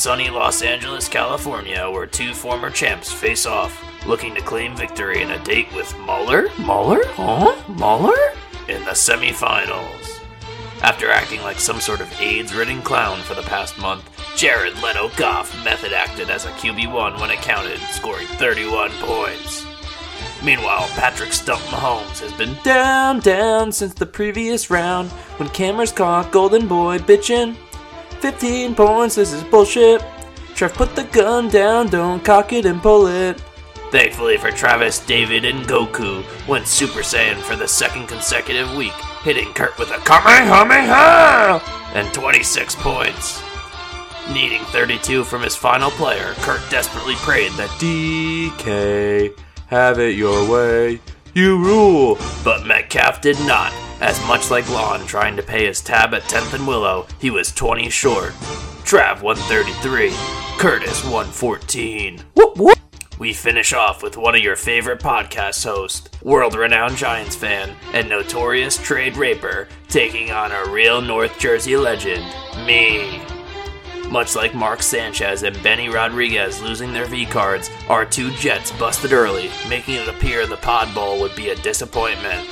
Sunny Los Angeles, California, where two former champs face off, looking to claim victory in a date with Muller? Muller? Huh? Muller? In the semifinals. After acting like some sort of AIDS ridden clown for the past month, Jared Leto Goff method acted as a QB1 when it counted, scoring 31 points. Meanwhile, Patrick Stump Mahomes has been down, down since the previous round when cameras caught Golden Boy bitchin'. 15 points, this is bullshit. Trev, put the gun down, don't cock it and pull it. Thankfully for Travis, David, and Goku went Super Saiyan for the second consecutive week, hitting Kurt with a Kamehameha and 26 points. Needing 32 from his final player, Kurt desperately prayed that DK have it your way, you rule. But Metcalf did not, as much like Lon trying to pay his tab at 10th and Willow, he was 20 short. Trav 133, Curtis 114. Whoop whoop. We finish off with one of your favorite podcast hosts, world renowned Giants fan, and notorious trade raper, taking on a real North Jersey legend, me. Much like Mark Sanchez and Benny Rodriguez losing their V cards, our two Jets busted early, making it appear the Pod Bowl would be a disappointment.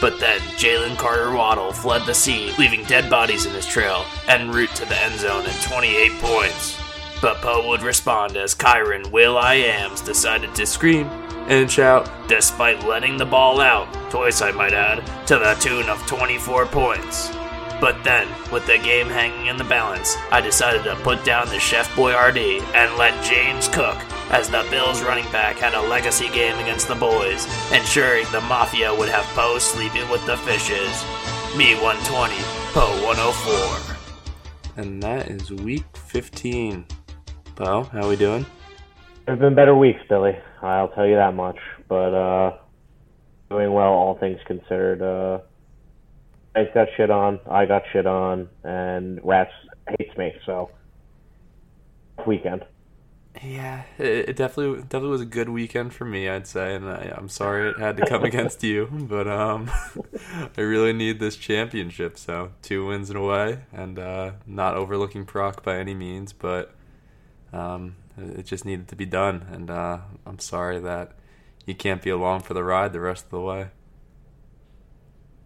But then Jalen Carter Waddle fled the scene, leaving dead bodies in his trail, en route to the end zone at 28 points. But Poe would respond as Kyren Will I Ams decided to scream and shout, despite letting the ball out, twice I might add, to the tune of 24 points. But then, with the game hanging in the balance, I decided to put down the Chef Boyardee and let James cook, as the Bills running back had a legacy game against the boys, ensuring the Mafia would have Poe sleeping with the fishes. Me 120, Poe 104. And that is week 15. Poe, how we doing? There's been better weeks, Billy. I'll tell you that much. But uh, doing well, all things considered. Uh, I got shit on. I got shit on, and Rats hates me. So weekend. Yeah, it, it definitely definitely was a good weekend for me, I'd say, and I, I'm sorry it had to come against you, but um, I really need this championship. So two wins in a way, and uh, not overlooking Proc by any means, but um, it just needed to be done, and uh, I'm sorry that you can't be along for the ride the rest of the way.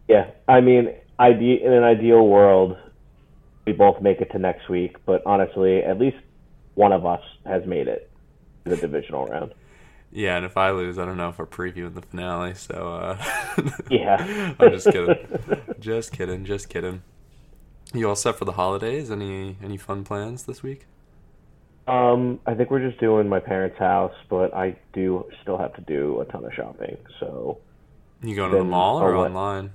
Yeah, I mean, ide- in an ideal world, we both make it to next week. But honestly, at least one of us has made it to the divisional round. Yeah, and if I lose, I don't know if we're previewing the finale. So uh, yeah, I'm just kidding, just kidding, just kidding. You all set for the holidays? Any any fun plans this week? Um, I think we're just doing my parents' house, but I do still have to do a ton of shopping. So you going to the mall or online?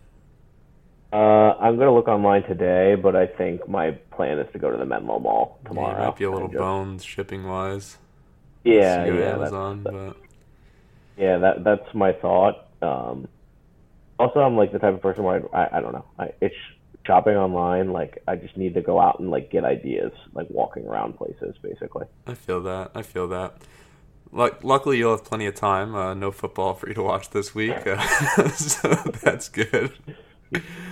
Uh, I'm gonna look online today, but I think my plan is to go to the Menlo Mall Yeah, tomorrow. you might be a little just- bones shipping wise. Yeah, you go to yeah, that's, Amazon, but yeah. That that's my thought. Um, also, I'm like the type of person where I, I, I don't know. I, it's shopping online. Like I just need to go out and like get ideas, like walking around places, basically. I feel that. I feel that. Luck- luckily, you'll have plenty of time. Uh, no football for you to watch this week, uh, so that's good.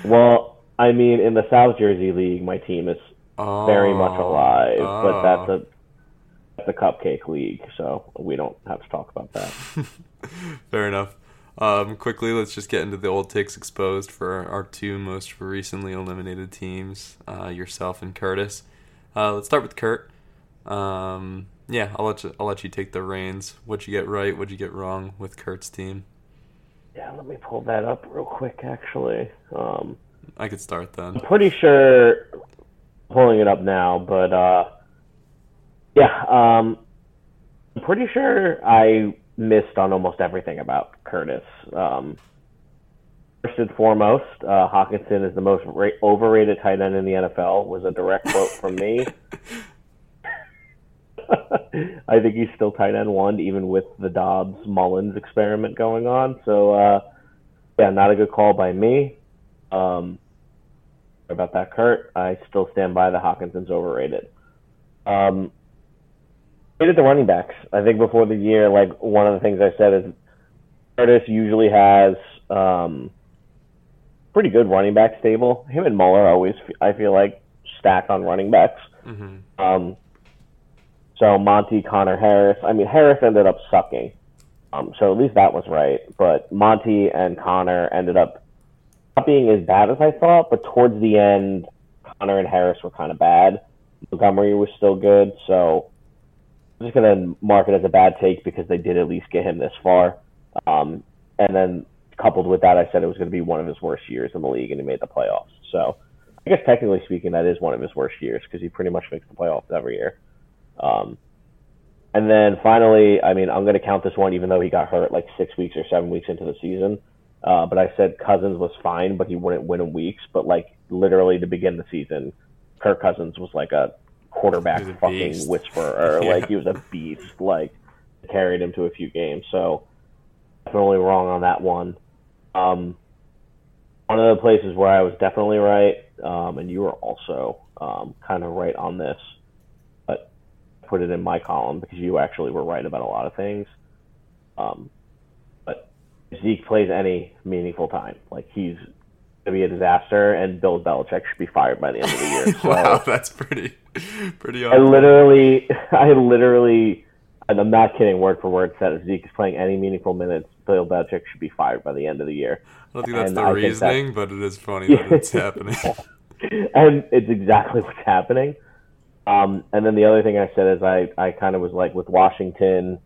Well, I mean, in the South Jersey League, my team is Oh, very much alive, but oh. that's a that's a cupcake league, so we don't have to talk about that. Fair enough. Um, quickly, let's just get into the old takes exposed for our two most recently eliminated teams, uh, yourself and Curtis. Uh, let's start with Kurt. Um, yeah, I'll let you. I'll let you take the reins. What'd you get right? What'd you get wrong with Kurt's team? Yeah, let me pull that up real quick. Actually, um, I could start then. I'm pretty sure pulling it up now, but uh, yeah, um, I'm pretty sure I missed on almost everything about Curtis. Um, first and foremost, uh, Hockenson is the most ra- overrated tight end in the NFL. Was a direct quote from me. I think he's still tight end one, even with the Dobbs Mullens experiment going on. So, uh, yeah, not a good call by me. Um, about that, Kurt. I still stand by the Hockenson's overrated. Um, at the running backs. I think before the year, like one of the things I said is Curtis usually has um, pretty good running back stable. Him and Muller always, I feel like, stack on running backs. hmm Um, So Monty, Connor, Harris. I mean, Harris ended up sucking. Um, so at least that was right. But Monty and Connor ended up not being as bad as I thought, but towards the end, Connor and Harris were kind of bad. Montgomery was still good, so I'm just gonna mark it as a bad take because they did at least get him this far. Um, and then coupled with that, I said it was going to be one of his worst years in the league, and he made the playoffs. So I guess technically speaking, that is one of his worst years because he pretty much makes the playoffs every year. Um, and then finally, I mean, I'm going to count this one even though he got hurt like six weeks or seven weeks into the season. Uh, but I said Cousins was fine, but he wouldn't win in weeks. But like literally to begin the season, Kirk Cousins was like a quarterback a fucking beast. whisperer. yeah. Like he was a beast. Like carried him to a few games. So definitely wrong on that one. Um, one of the places where I was definitely right, um, and you were also um, kind of right on this, put it in my column because you actually were right about a lot of things. Um, but Zeke plays any meaningful time, like he's gonna be a disaster, and Bill Belichick should be fired by the end of the year. So wow, that's pretty, pretty. Awesome. I literally, I literally and I'm not kidding, word for word, said if Zeke is playing any meaningful minutes, Bill Belichick should be fired by the end of the year. I don't think that's and the I reasoning, that, but it is funny that it's happening. and it's exactly what's happening. Um, and then the other thing I said is I, I kind of was like with Washington.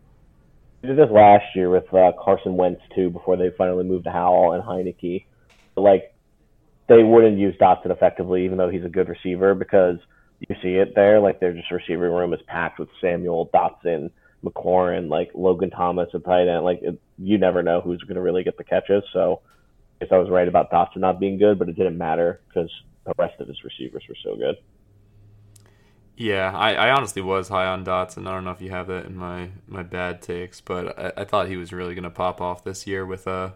This last year with uh, Carson Wentz too, before they finally moved to Howell and Heinicke. Like they wouldn't use Dotson effectively, even though he's a good receiver, because you see it there. Like their just receiving room is packed with Samuel Dotson, McLaurin, like Logan Thomas, a tight end. Like it, you never know who's going to really get the catches. So I guess I was right about Dotson not being good, but it didn't matter because the rest of his receivers were so good. Yeah, I, I honestly was high on Dotson. I don't know if you have that in my, my bad takes, but I, I thought he was really going to pop off this year with a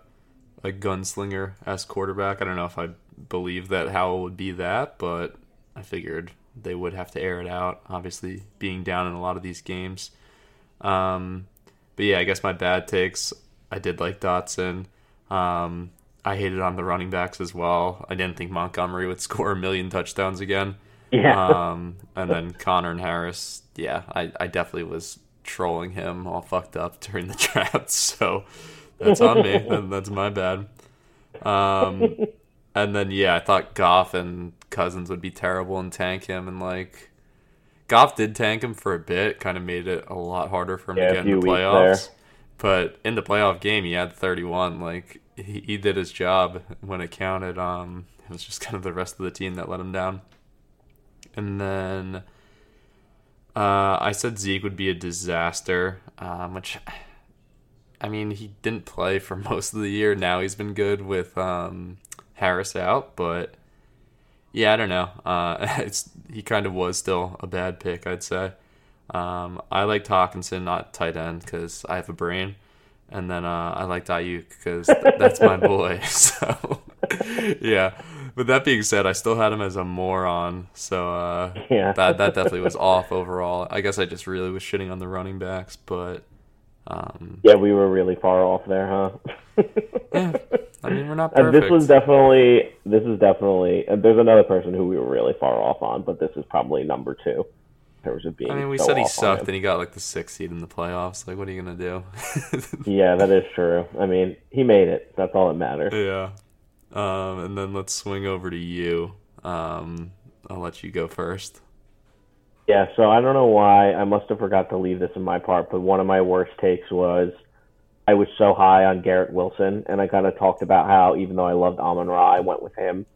a gunslinger as quarterback. I don't know if I believe that Howell would be that, but I figured they would have to air it out. Obviously, being down in a lot of these games. Um, but yeah, I guess my bad takes. I did like Dotson. Um, I hated on the running backs as well. I didn't think Montgomery would score a million touchdowns again. Yeah. Um, and then Connor and Harris. Yeah, I, I definitely was trolling him all fucked up during the draft. So that's on me. that's my bad. Um, and then yeah, I thought Goff and Cousins would be terrible and tank him, and like Goff did tank him for a bit, kind of made it a lot harder for him yeah, to get in the playoffs. But in the playoff game, he had 31. Like he, he did his job when it counted. Um, it was just kind of the rest of the team that let him down. And then uh, I said Zeke would be a disaster, um, which I mean he didn't play for most of the year. Now he's been good with um, Harris out, but yeah, I don't know. Uh, it's he kind of was still a bad pick, I'd say. Um, I liked Hockenson, not tight end, because I have a brain, and then uh, I liked Aiyuk because th- that's my boy. So yeah. But that being said, I still had him as a moron, so uh, yeah. that that definitely was off overall. I guess I just really was shitting on the running backs, but um, yeah, we were really far off there, huh? yeah, I mean we're not perfect. And this was definitely this is definitely. There's another person who we were really far off on, but this is probably number two. In terms of being. I mean, we so said he sucked, and he got like the sixth seed in the playoffs. Like, what are you gonna do? yeah, that is true. I mean, he made it. That's all that matters. Yeah. Um, and then let's swing over to you. Um, I'll let you go first. Yeah, so I don't know why. I must have forgot to leave this in my part, but one of my worst takes was I was so high on Garrett Wilson, and I kind of talked about how even though I loved Amon Ra, I went with him,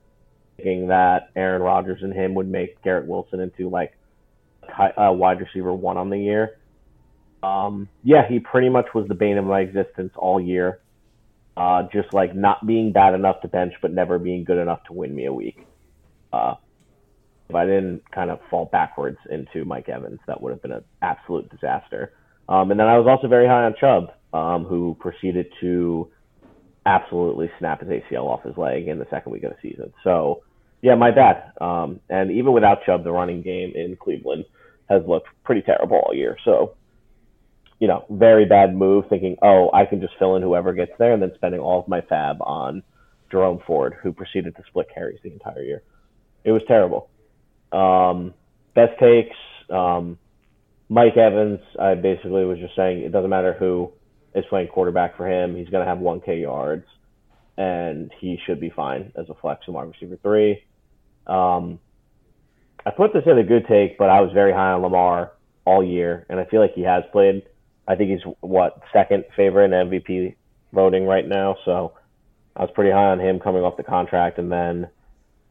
thinking that Aaron Rodgers and him would make Garrett Wilson into like a wide receiver one on the year. Um, yeah, he pretty much was the bane of my existence all year. Uh, just like not being bad enough to bench, but never being good enough to win me a week. Uh, if I didn't kind of fall backwards into Mike Evans, that would have been an absolute disaster. Um, and then I was also very high on Chubb, um, who proceeded to absolutely snap his ACL off his leg in the second week of the season. So, yeah, my bad. Um, and even without Chubb, the running game in Cleveland has looked pretty terrible all year. So, you know, very bad move thinking, oh, I can just fill in whoever gets there, and then spending all of my fab on Jerome Ford, who proceeded to split carries the entire year. It was terrible. Um, best takes. Um, Mike Evans, I basically was just saying it doesn't matter who is playing quarterback for him. He's going to have 1K yards, and he should be fine as a flex and wide receiver three. Um, I put this in a good take, but I was very high on Lamar all year, and I feel like he has played. I think he's what second favorite in MVP voting right now, so I was pretty high on him coming off the contract. And then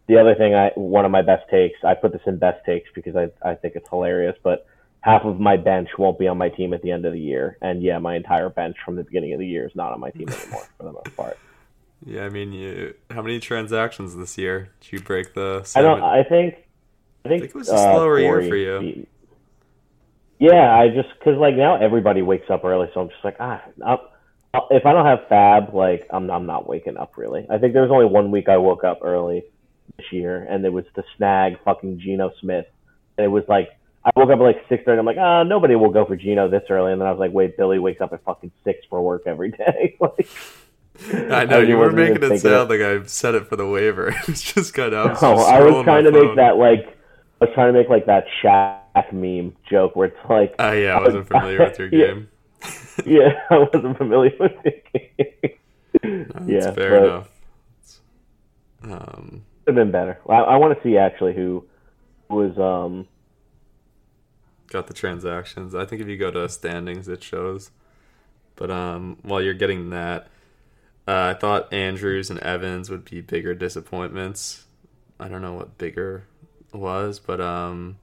the other thing, I one of my best takes, I put this in best takes because I I think it's hilarious, but half of my bench won't be on my team at the end of the year, and yeah, my entire bench from the beginning of the year is not on my team anymore for the most part. Yeah, I mean, you, how many transactions this year? Did you break the? I don't. I think. I think, I think it was a uh, slower year for you. Yeah, I just because like now everybody wakes up early, so I'm just like ah, I'm, if I don't have Fab, like I'm I'm not waking up really. I think there was only one week I woke up early this year, and it was to snag fucking Geno Smith. And it was like I woke up at like six thirty. I'm like, ah, nobody will go for Geno this early. And then I was like, wait, Billy wakes up at fucking six for work every day. like, I know I you were making it sound like I said it for the waiver. It was just kind of. I was, No, I was trying to make that like I was trying to make like that Shaq meme joke where it's like, Oh yeah, I wasn't familiar with your game. yeah, I wasn't familiar with it. That's yeah, fair but enough. Um, have been better. I, I want to see actually who was um got the transactions. I think if you go to standings, it shows. But um, while you're getting that, uh, I thought Andrews and Evans would be bigger disappointments. I don't know what bigger was, but um,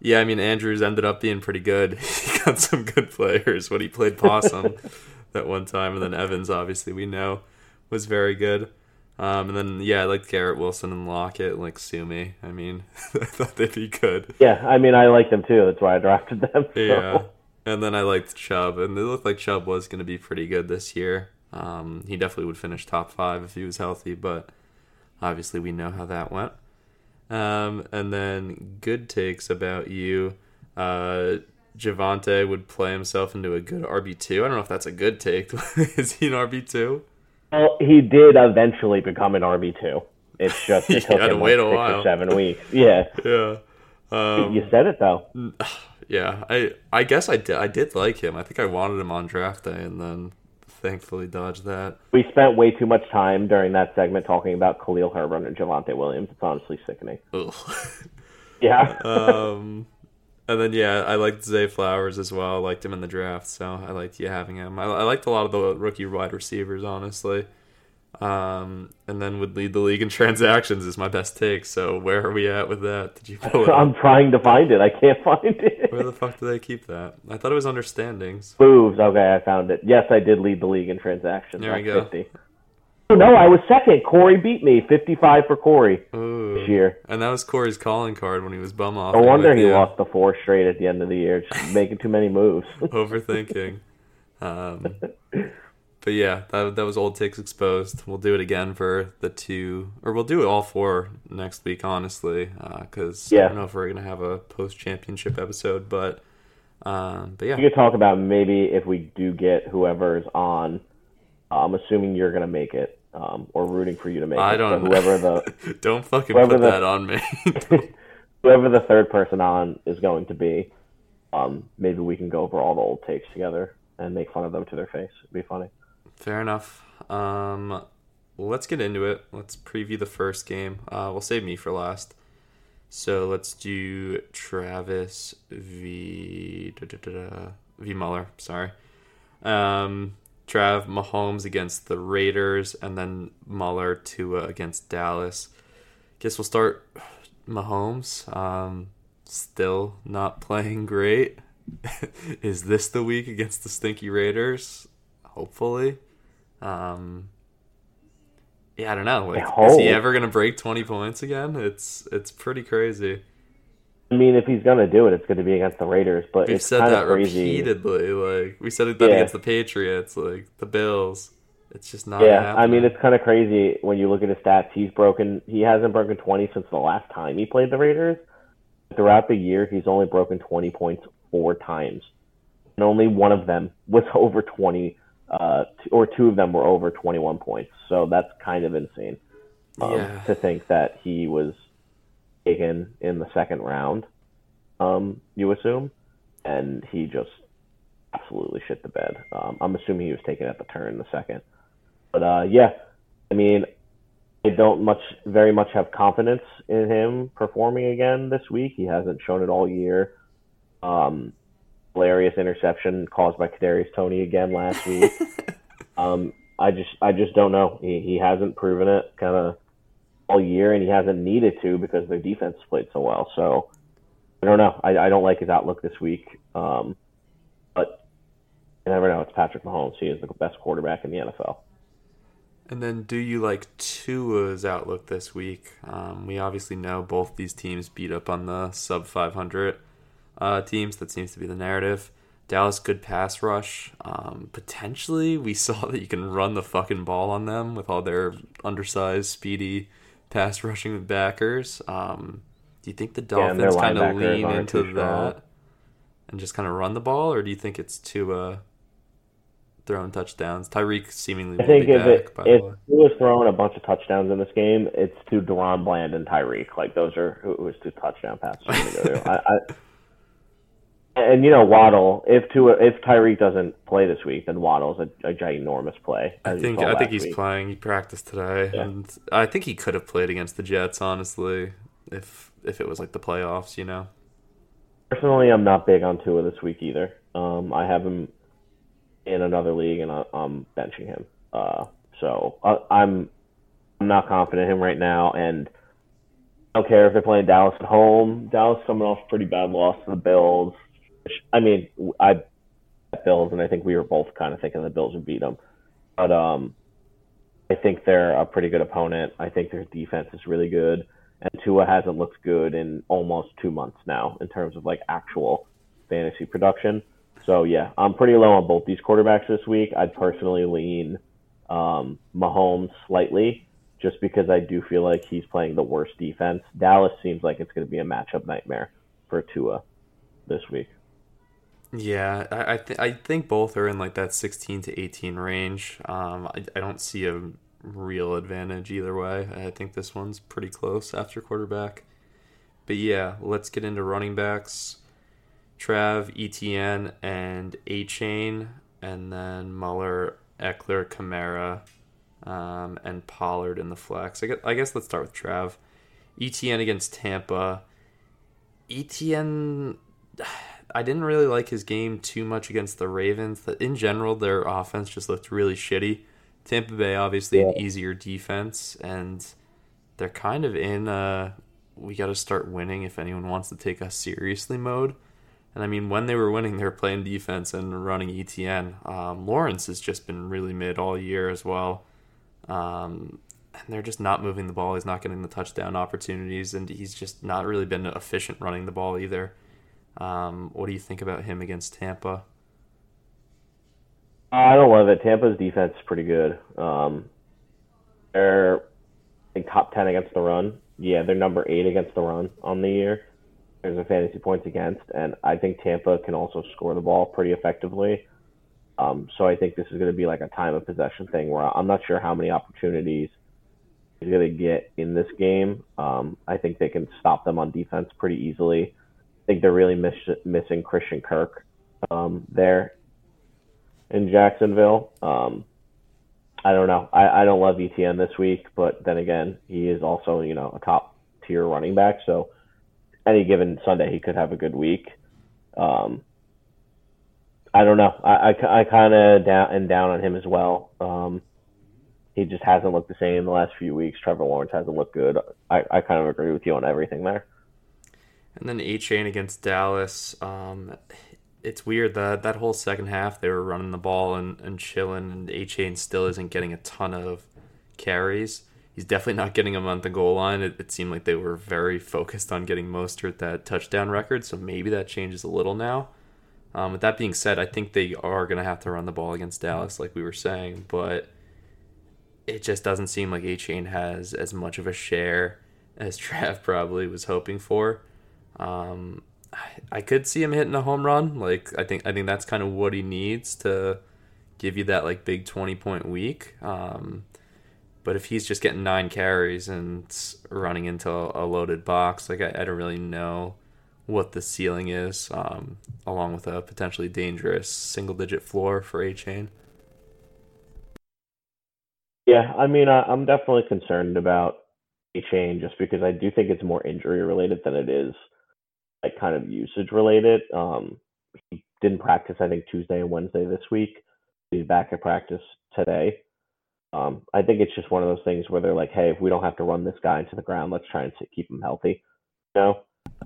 yeah, I mean Andrews ended up being pretty good. he got some good players when he played possum that one time, and then Evans, obviously, we know was very good. Um, and then yeah, I liked Garrett Wilson and Lockett, and like Sumi. I mean, I thought they'd be good. yeah. I mean, I like them too. That's why I drafted them. So. Yeah. And then I liked Chubb, and it looked like Chubb was going to be pretty good this year. Um, he definitely would finish top five if he was healthy, but obviously we know how that went. Um, and then good takes about you. Uh, Javonte would play himself into a good RB two. I don't know if that's a good take. Is he an RB two? Well, he did eventually become an RB two. It's just it took had to him wait like a six while. or seven weeks. Yeah, Yeah. Um, you said it though. yeah. I I guess I did. I did like him. I think I wanted him on draft day, and then thankfully dodged that. We spent way too much time during that segment talking about Khalil Herbert and Javonte Williams. It's honestly sickening. Yeah. um, and then yeah, I liked Zay Flowers as well. I liked him in the draft, so I liked you having him. I, I liked a lot of the rookie wide receivers, honestly. Um, and then would lead the league in transactions is my best take. So where are we at with that? Did you? I'm up? trying to find it. I can't find it. Where the fuck do they keep that? I thought it was understandings. Moves. Okay, I found it. Yes, I did lead the league in transactions. There we go. 50. Oh, no, I was second. Corey beat me. 55 for Corey Ooh. this year. And that was Corey's calling card when he was bum off. No wonder he lost the four straight at the end of the year. Just making too many moves. Overthinking. Um, but yeah, that, that was old takes exposed. We'll do it again for the two, or we'll do it all four next week, honestly, because I Yeah. don't know if we're gonna have a post championship episode, but um, but yeah, We could talk about maybe if we do get whoever's on. I'm assuming you're going to make it, um, or rooting for you to make I it. I don't So whoever the don't fucking put the- that on me. whoever the third person on is going to be, um, maybe we can go over all the old takes together and make fun of them to their face. It'd be funny. Fair enough. Um, let's get into it. Let's preview the first game. Uh, we'll save me for last. So let's do Travis v da, da, da, v Muller. Sorry. Um, Trav Mahomes against the Raiders, and then Muller Tua against Dallas. Guess we'll start Mahomes. Um, still not playing great. Is this the week against the stinky Raiders? Hopefully. Um, yeah, I don't know. Like, is he ever gonna break twenty points again? It's it's pretty crazy. I mean, if he's going to do it, it's going to be against the Raiders. But We've said that crazy. repeatedly. Like we said it that Yeah. against the Patriots, like the Bills. It's just not. Yeah, happening. I mean, it's kind of crazy when you look at his stats. He's broken. He hasn't broken 20 since the last time he played the Raiders. Throughout the year, he's only broken 20 points four times, and only one of them was over 20, uh, or two of them were over 21 points. So that's kind of insane um, Yeah. to think that he was taken in the second round. Um, you assume, and he just absolutely shit the bed. Um, I'm assuming he was taken at the turn in the second. But uh, yeah, I mean, I don't much, very much have confidence in him performing again this week. He hasn't shown it all year. Um, hilarious interception caused by Kadarius Toney again last week. um, I just, I just don't know. He, he hasn't proven it kind of all year, and he hasn't needed to because their defense played so well. So I don't know. I, I don't like his outlook this week. Um, but you never know. It's Patrick Mahomes. He is the best quarterback in the NFL. And then, do you like Tua's outlook this week? Um, we obviously know both these teams beat up on the sub 500 uh, teams. That seems to be the narrative. Dallas good pass rush. Um, potentially, we saw that you can run the fucking ball on them with all their undersized, speedy pass rushing backers. Um, do you think the Dolphins their kind of lean into too strong. that and just kind of run the ball, or do you think it's Tua throwing touchdowns? Tyreek seemingly I think if back. it by if the way. he was throwing a bunch of touchdowns in this game, it's to DaRon Bland and Tyreek. Like those are who was two touchdown passes to to. I, I, and you know Waddle. If to if Tyreek doesn't play this week, then Waddle's a, a ginormous play. I think I think he's week. playing. He practiced today, Yeah. and I think he could have played against the Jets. Honestly, if if it was like the playoffs, you know. Personally, I'm not big on Tua this week either. Um, I have him in another league, and I, I'm benching him. Uh, so I, I'm I'm not confident in him right now, and I don't care if they're playing Dallas at home. Dallas coming off a pretty bad loss to the Bills. Which, I mean, I Bills, and I think we were both kind of thinking the Bills would beat them, but um, I think they're a pretty good opponent. I think their defense is really good and Tua hasn't looked good in almost two months now in terms of like actual fantasy production. So yeah, I'm pretty low on both these quarterbacks this week. I'd personally lean um, Mahomes slightly, just because I do feel like he's playing the worst defense. Dallas seems like it's going to be a matchup nightmare for Tua this week. Yeah, I I, th- I think both are in like that 16 to 18 range. Um, I, I don't see a real advantage either way. I think this one's pretty close after quarterback. But yeah, let's get into running backs. Trav, ETN, and Achane, and then Muller, Ekeler, Kamara, um, and Pollard in the flex. I guess, I guess let's start with Trav. ETN against Tampa. ETN, I didn't really like his game too much against the Ravens. In general, their offense just looked really shitty. Tampa Bay, obviously, an easier defense, and they're kind of in uh we got to start winning if anyone wants to take us seriously mode. And I mean, when they were winning, they were playing defense and running ETN. Um, Lawrence has just been really mid all year as well. Um, and they're just not moving the ball. He's not getting the touchdown opportunities, and he's just not really been efficient running the ball either. Um, what do you think about him against Tampa? I don't love it. Tampa's defense is pretty good. Um, they're like top ten against the run. Yeah, they're number eight against the run on the year. There's a fantasy points against, and I think Tampa can also score the ball pretty effectively. Um, so I think this is going to be like a time of possession thing where I'm not sure how many opportunities he's going to get in this game. Um, I think they can stop them on defense pretty easily. Think they're really miss- missing Christian Kirk um, there in Jacksonville. Um, I don't know. I, I don't love ETN this week, but then again, he is also you know a top tier running back. So any given Sunday, he could have a good week. Um, I don't know. I, I, I kind of down and down on him as well. Um, he just hasn't looked the same the last few weeks. Trevor Lawrence hasn't looked good. I, I kind of agree with you on everything there. And then Achane against Dallas. Um, it's weird that that whole second half they were running the ball and, and chilling, and Achane still isn't getting a ton of carries. He's definitely not getting them on the goal line. It, it seemed like they were very focused on getting Mostert that touchdown record, so maybe that changes a little now. Um, with that being said, I think they are going to have to run the ball against Dallas, like we were saying, but it just doesn't seem like Achane has as much of a share as Trav probably was hoping for. Um, I, could see him hitting a home run. Like I think I think that's kind of what he needs to give you that like big twenty point week. Um, but if he's just getting nine carries and running into a loaded box, like I, I don't really know what the ceiling is, um, along with a potentially dangerous single digit floor for Achane. Yeah, I mean, I, I'm definitely concerned about Achane just because I do think it's more injury related than it is like kind of usage related. Um, he didn't practice, I think, Tuesday and Wednesday this week. He's back at practice today. Um, I think it's just one of those things where they're like, hey, if we don't have to run this guy into the ground, let's try and keep him healthy. You know?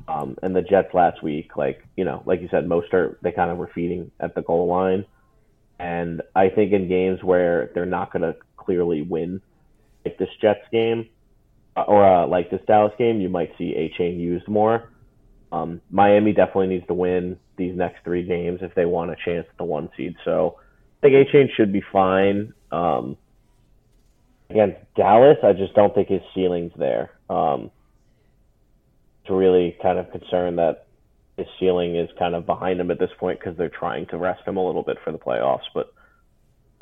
Um, and the Jets last week, like, you know, like you said, most Mostert, they kind of were feeding at the goal line. And I think in games where they're not going to clearly win, like this Jets game uh, or uh, like this Dallas game, you might see Achane used more. Um, Miami definitely needs to win these next three games if they want a chance at the one seed. So I think Achane should be fine. Um, against Dallas, I just don't think his ceiling's there. Um, it's really kind of concerned that his ceiling is kind of behind him at this point because they're trying to rest him a little bit for the playoffs. But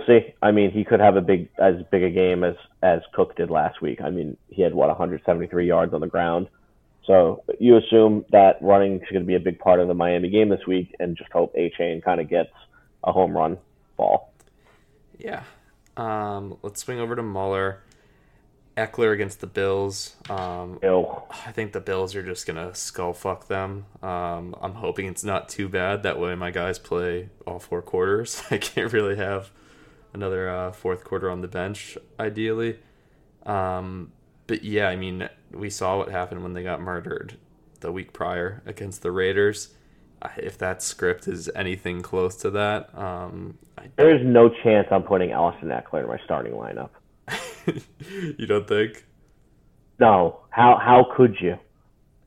see, I mean, he could have a big as big a game as as Cook did last week. I mean, he had what 173 yards on the ground. So you assume that running is going to be a big part of the Miami game this week, and just hope Achane kind of gets a home run ball. Yeah. Um, let's swing over to Muller. Ekeler against the Bills. Um, Ew. I think the Bills are just gonna skull fuck them. Um, I'm hoping it's not too bad. That way, my guys play all four quarters. I can't really have another uh, fourth quarter on the bench, ideally. Um, but yeah, I mean, we saw what happened when they got murdered the week prior against the Raiders. If that script is anything close to that, um, I There is no chance I'm putting Austin Ekeler in my starting lineup. you don't think No. How how could you?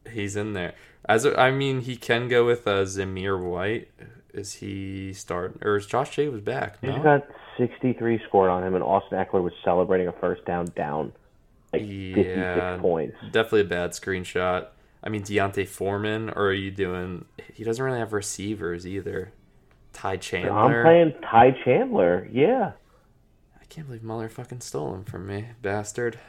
he's in there? As a, I mean, he can go with uh, Zamir White. Is he start or is Josh Jacobs back? He's No. got 63 scored on him, and Austin Ekeler was celebrating a first down down like 56 Yeah. points. Definitely a bad screenshot. I mean, D'Onta Foreman, or are you doing? He doesn't really have receivers either. Ty Chandler. I'm playing Ty Chandler. Yeah. I can't believe Muller fucking stole him from me, bastard.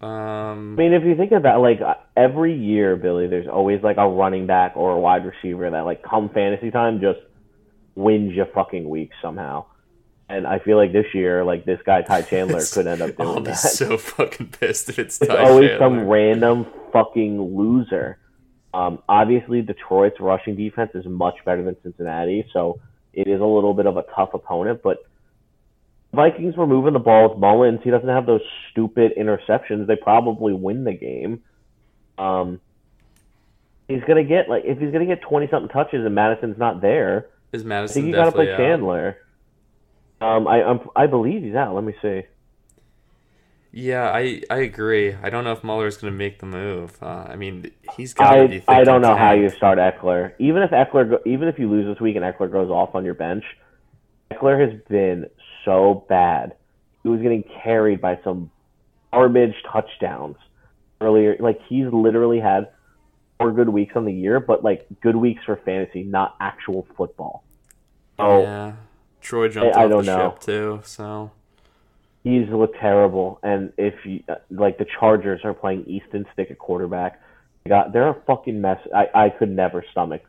Um, I mean, if you think about like every year, Billy, there's always like a running back or a wide receiver that like come fantasy time just wins you fucking week somehow. And I feel like this year, like this guy Ty Chandler could end up I'll doing be that. so fucking pissed if it's it's Ty always Chandler. some random fucking loser. Um, obviously, Detroit's rushing defense is much better than Cincinnati, so it is a little bit of a tough opponent. But Vikings were moving the ball with Mullens. He doesn't have those stupid interceptions. They probably win the game. Um, he's gonna get like if he's gonna get twenty something touches and Mattison's not there, Is I think Mattison you gotta play out? Chandler. Um, I I'm, I believe he's out. Let me see. Yeah, I I agree. I don't know if Muller is going to make the move. Uh, I mean, he's got to be. I I don't know how you start Ekeler. Even if Ekeler, even if you lose this week and Ekeler goes off on your bench, Ekeler has been so bad. He was getting carried by some garbage touchdowns earlier. Like he's literally had four good weeks on the year, but like good weeks for fantasy, not actual football. So Yeah, Troy jumped I off the know. ship too. So he's looked terrible. And if you like the Chargers are playing Easton Stick at quarterback, they got they're a fucking mess. I I could never stomach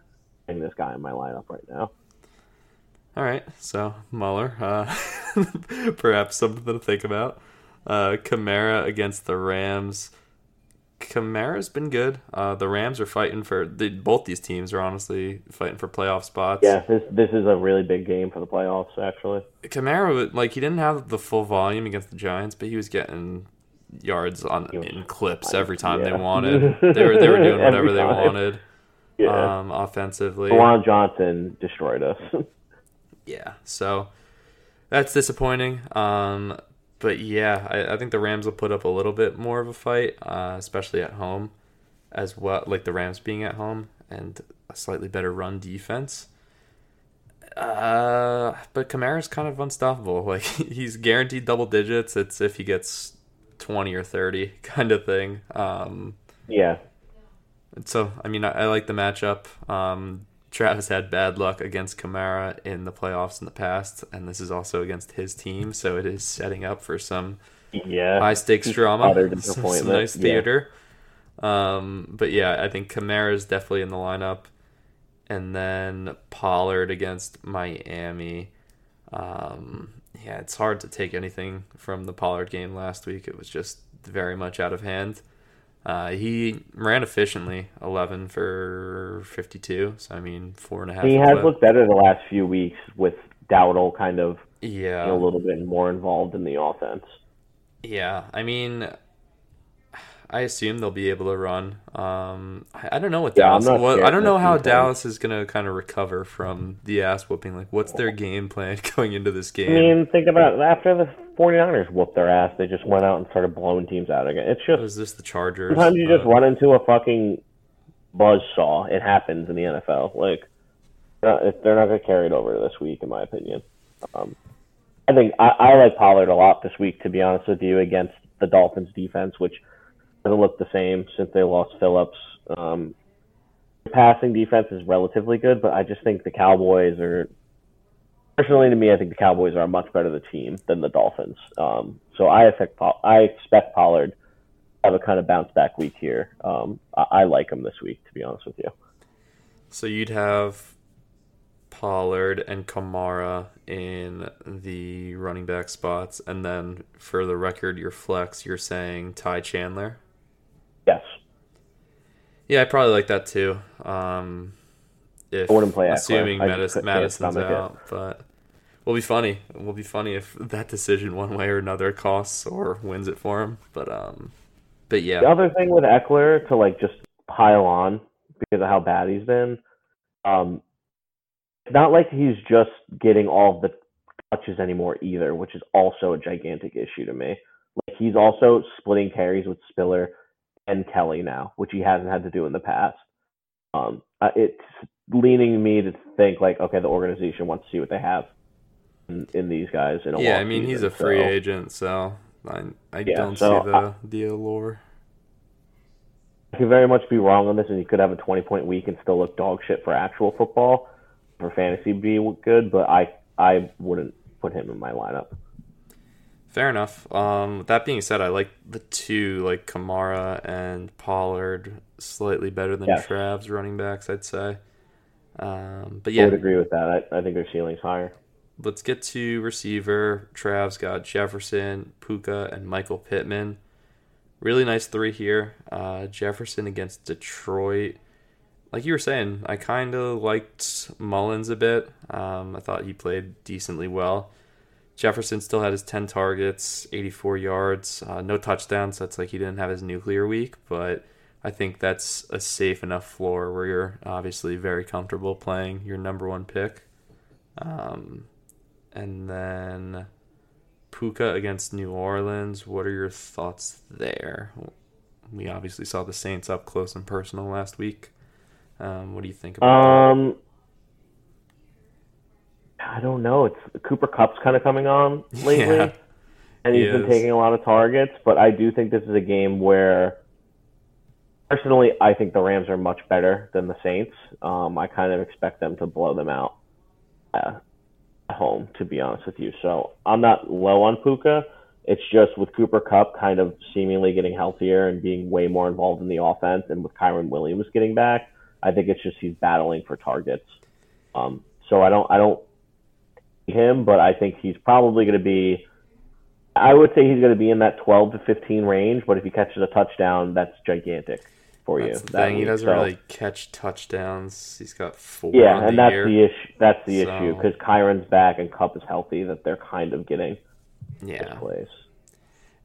this guy in my lineup right now. all right, so Muller, uh, perhaps something to think about. Uh, Kamara against the Rams. Kamara's been good. Uh, the Rams are fighting for the, both these teams are honestly fighting for playoff spots. Yeah, this this is a really big game for the playoffs. Actually, Kamara, like he didn't have the full volume against the Giants, but he was getting yards on was- in clips every time Yeah. they wanted. They were they were doing whatever they wanted yeah. um, offensively. Juwan Johnson destroyed us. Yeah, so that's disappointing. Um, but yeah, I, I think the Rams will put up a little bit more of a fight, uh, especially at home, as well. Like the Rams being at home and a slightly better run defense. Uh, but Kamara's kind of unstoppable. Like he's guaranteed double digits. It's if he gets twenty or thirty kind of thing. Um, yeah, so I mean, I, I like the matchup. Um, Travis had bad luck against Kamara in the playoffs in the past, and this is also against his team, so it is setting up for some yeah. high stakes drama, some, some nice Yeah. theater. Um, but yeah, I think Kamara is definitely in the lineup, and then Pollard against Miami. Um, yeah, it's hard to take anything from the Pollard game last week. It was just very much out of hand. Uh, he ran efficiently, eleven for fifty-two. So I mean, four and a half. He has looked better the last few weeks with Dowdle kind of yeah a little bit more involved in the offense. Yeah, I mean, I assume they'll be able to run. Um, I, I don't know what Yeah, Dallas. I don't know how. Dallas is gonna kind of recover from the ass whooping. Like, what's their game plan going into this game? I mean, think about it. After the 49ers whooped their ass, they just went out and started blowing teams out again. It's just Was this the Chargers? sometimes you just Uh, run into a fucking buzz saw. It happens in the NFL. Like they're not going to carry it over this week, in my opinion. Um, I think I, I like Pollard a lot this week, to be honest with you, against the Dolphins defense, which doesn't look the same since they lost Phillips. Um, passing defense is relatively good, but I just think the Cowboys are. Personally, to me, I think the Cowboys are a much better the team than the Dolphins. Um, so I expect I expect Pollard to have a kind of bounce back week here. Um, I, I like him this week, to be honest with you. So you'd have Pollard and Kamara in the running back spots, and then for the record, your flex, you're saying Ty Chandler. Yes, Yeah, I probably like that too. Um, if I wouldn't play assuming Madis- Mattison's it. out, but will be funny. It will be funny if that decision one way or another costs or wins it for him. But um, but yeah. The other thing with Ekeler to like just pile on because of how bad he's been, um, it's not like he's just getting all the touches anymore either, which is also a gigantic issue to me. Like he's also splitting carries with Spiller and Kelley now, which he hasn't had to do in the past. Um, uh, it's leaning me to think like, okay, the organization wants to see what they have in, in these guys. In a yeah. I mean, he's a free so- agent, so I I Yeah, don't so see the deal allure. I could very much be wrong on this, and he could have a 20 point week and still look dog shit for actual football. For fantasy, be good, but I I wouldn't put him in my lineup. Fair enough. Um, with that being said, I like the two, like Kamara and Pollard, slightly better than Yes. Trav's running backs, I'd say. Um, but I yeah, would agree with that. I, I think their ceiling's higher. Let's get to receiver. Trav's got Jefferson, Puka, and Michael Pittman. Really nice three here. Uh, Jefferson against Detroit. Like you were saying, I kind of liked Mullens a bit. Um, I thought he played decently well. Jefferson still had his 10 targets, 84 yards, uh, no touchdowns. That's like he didn't have his nuclear week, but I think that's a safe enough floor where you're obviously very comfortable playing your number one pick. Um, and then Puka against New Orleans. What are your thoughts there? We obviously saw the Saints up close and personal last week. Um, what do you think about Um, I don't know. It's Cooper Kupp's kind of coming on lately, Yeah, and he he's been is. taking a lot of targets. But I do think this is a game where, personally, I think the Rams are much better than the Saints. Um, I kind of expect them to blow them out uh, home, to be honest with you. So I'm not low on Puka. It's just with Cooper Kupp kind of seemingly getting healthier and being way more involved in the offense, and with Kyren Williams getting back, I think it's just he's battling for targets. Um, so I don't, I don't him, but I think he's probably going to be. I would say he's going to be in that 12 to 15 range, but if he catches a touchdown, that's gigantic for That's you. the thing. He doesn't So- really catch touchdowns. He's got four Yeah, and the that's year. the issue. That's the issue because Kyren's back and Kupp is healthy. That they're kind of getting yeah, plays.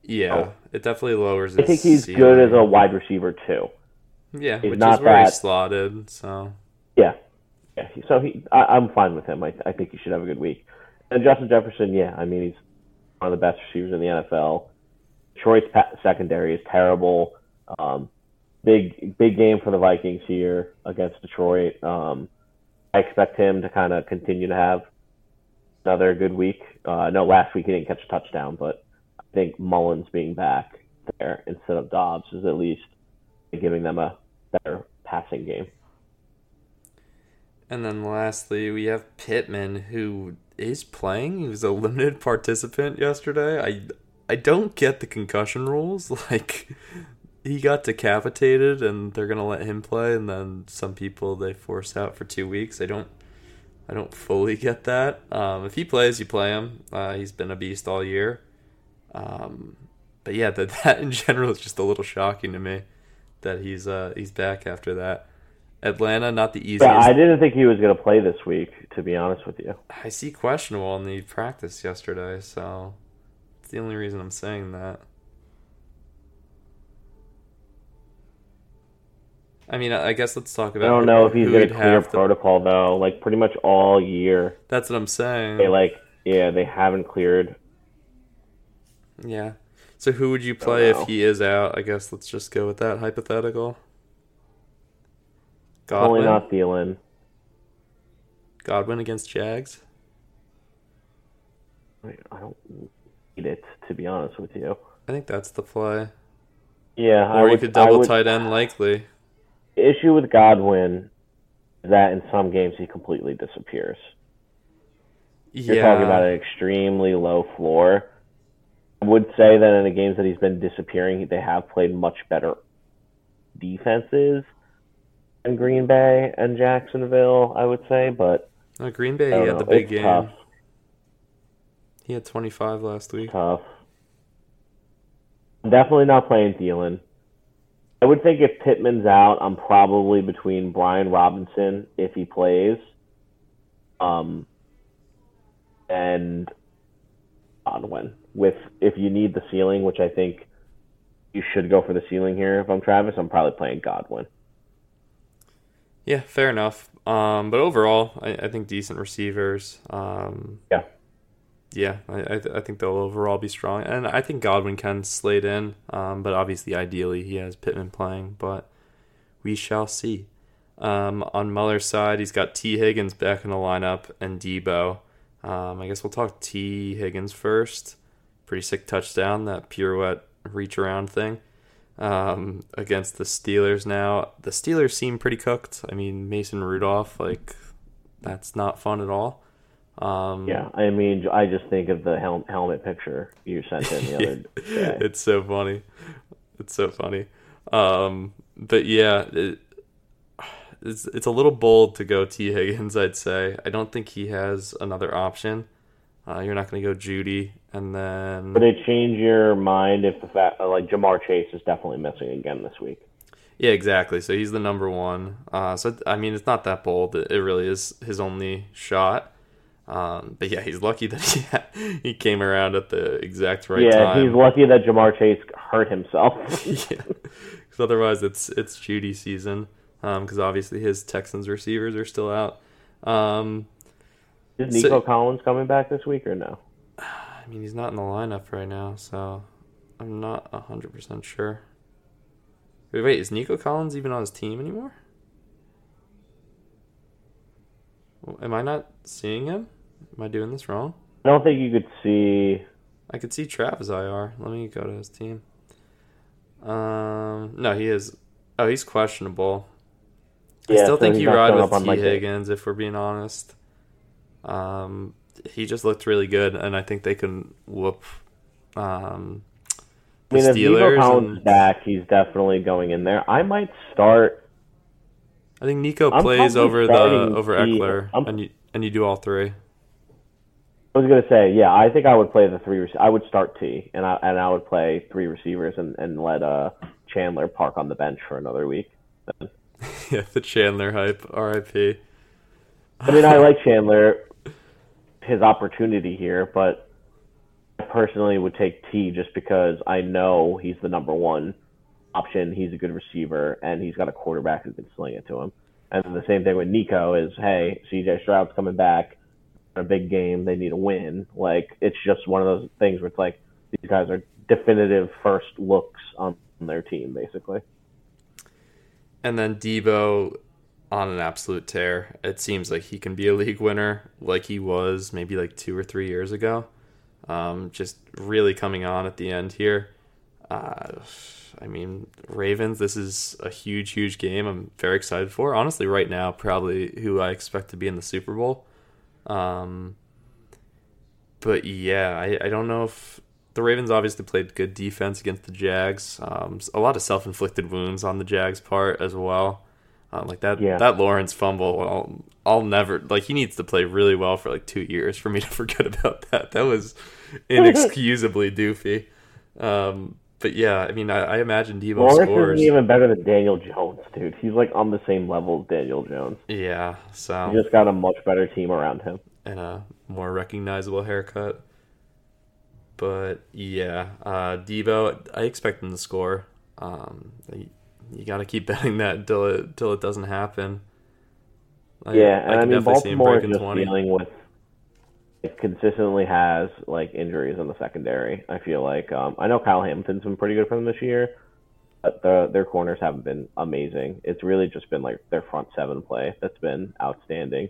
yeah. Oh. It definitely lowers. I think he's ceiling. good as a wide receiver too. yeah, he's which not is where he's slotted. So Yeah, yeah. So he, I, I'm fine with him. I, I think he should have a good week. And Justin Jefferson, yeah, I mean he's one of the best receivers in the NFL. Detroit's pa- secondary is terrible. Um, big big game for the Vikings here against Detroit. Um, I expect him to kind of continue to have another good week. Uh, no, last week he didn't catch a touchdown, but I think Mullens being back there instead of Dobbs is at least giving them a better passing game. And then lastly, we have Pittman, who is playing. He was a limited participant yesterday. I I don't get the concussion rules. Like he got decapitated and they're gonna let him play, and then some people they force out for two weeks. I don't, I don't fully get that. Um, if he plays, you play him. Uh, he's been a beast all year. Um, but yeah, that that in general is just a little shocking to me that he's uh, he's back after that. Atlanta, not the easiest. Yeah, I didn't think he was going to play this week, to be honest with you. I see questionable in the practice yesterday, so it's the only reason I'm saying that. I mean, I guess let's talk about. I don't know if he's going to clear to- protocol though. Like pretty much all year, That's what I'm saying. they like yeah they haven't cleared. Yeah. So who would you play if he is out? I guess let's just go with that hypothetical. Godwin. not Thielen. Godwin against Jags. I don't need it to be honest with you. I think that's the play. Yeah, I Or you would, could double would- tight end likely. Issue with Godwin is that in some games he completely disappears. You're talking about an extremely low floor. I would say that in the games that he's been disappearing, they have played much better defenses than Green Bay and Jacksonville, I would say, but No, Green Bay had the big it's game. tough. He had 25 last week. Tough. Definitely not playing Thielen. I would think if Pittman's out, I'm probably between Brian Robinson if he plays, um, and Godwin. With if you need the ceiling, which I think you should go for the ceiling here. If I'm Travis, I'm probably playing Godwin. Yeah, fair enough. Um, but overall, I, I think decent receivers. Um, Yeah. Yeah, I, I, th- I think they'll overall be strong, and I think Godwin can slate in. Um, but obviously, ideally, he has Pittman playing, but we shall see. Um, on Muller's side, he's got T. Higgins back in the lineup and Deebo. Um, I guess we'll talk T. Higgins first. Pretty sick touchdown, that pirouette reach around thing um, against the Steelers now. The Steelers seem pretty cooked. I mean, Mason Rudolph, like, that's not fun at all. Um, Yeah, I mean, I just think of the hel- helmet picture you sent in the other day. it's so funny. It's so funny. Um, but yeah, it, it's it's a little bold to go T Higgins. I'd say I don't think he has another option. Uh, you're not going to go Jeudy, and then Would it change your mind if the fact like Ja'Marr Chase is definitely missing again this week? yeah, exactly. So he's the number one. Uh, so I mean, it's not that bold. It, it really is his only shot. Um, but yeah, he's lucky that he he came around at the exact right yeah, time. Yeah, he's lucky that Ja'Marr Chase hurt himself. yeah, because otherwise it's it's Jeudy season. Because obviously his Texans receivers are still out. Um, is Nico So- Collins coming back this week or no? I mean, he's not in the lineup right now, so I'm not hundred percent sure. Wait, wait, is Nico Collins even on his team anymore? Am I not seeing him? Am I doing this wrong? I don't think you could see. I could see Travis IR. Let me go to his team. Um, no, he is. Oh, he's questionable. I still so think you ride with T like, Higgins if we're being honest. Um, he just looked really good, and I think they can whoop um, I mean, if Nico. Collins and- back, he's definitely going in there. I might start. I think Nico I'm plays over the over Ekeler, I'm- and you and you do all three. I was gonna say, yeah, I think I would play the three. rec- I would start T, and I and I would play three receivers and and let uh Chandler park on the bench for another week. yeah, the Chandler hype. R.I.P. I mean, I like Chandler, his opportunity here, but I personally would take T just because I know he's the number one option. He's a good receiver, and he's got a quarterback who can sling it to him. And the same thing with Nico is, hey, C.J. Stroud's coming back, a big game, they need a win. Like it's just one of those things where it's like these guys are definitive first looks on their team, basically. And then Deebo on an absolute tear. It seems like he can be a league winner like he was maybe like two or three years ago. Um, just really coming on at the end here. Uh, I mean, Ravens, this is a huge, huge game. I'm very excited for. Honestly, right now, probably who I expect to be in the Super Bowl. Um, but yeah, I, I don't know if the Ravens obviously played good defense against the Jags. Um, a lot of self inflicted wounds on the Jags' part as well. Uh, like that Yeah. that Lawrence fumble, I'll, I'll never like. He needs to play really well for like two years for me to forget about that. That was inexcusably doofy. Um, but yeah, I mean, I, I imagine Deebo Lawrence scores. isn't even better than Daniel Jones, dude. He's like on the same level as Daniel Jones. Yeah, so He just got a much better team around him. and a more recognizable haircut. But yeah, uh, Deebo, I expect him to score. Um, you, you got to keep betting that till it until it doesn't happen. I, Yeah, and I, can mean definitely see him Baltimore is breaking just 20. dealing with it consistently has like injuries in the secondary. I feel like um, I know Kyle Hamilton's been pretty good for them this year, but the, their corners haven't been amazing. It's really just been like their front seven play that's been outstanding.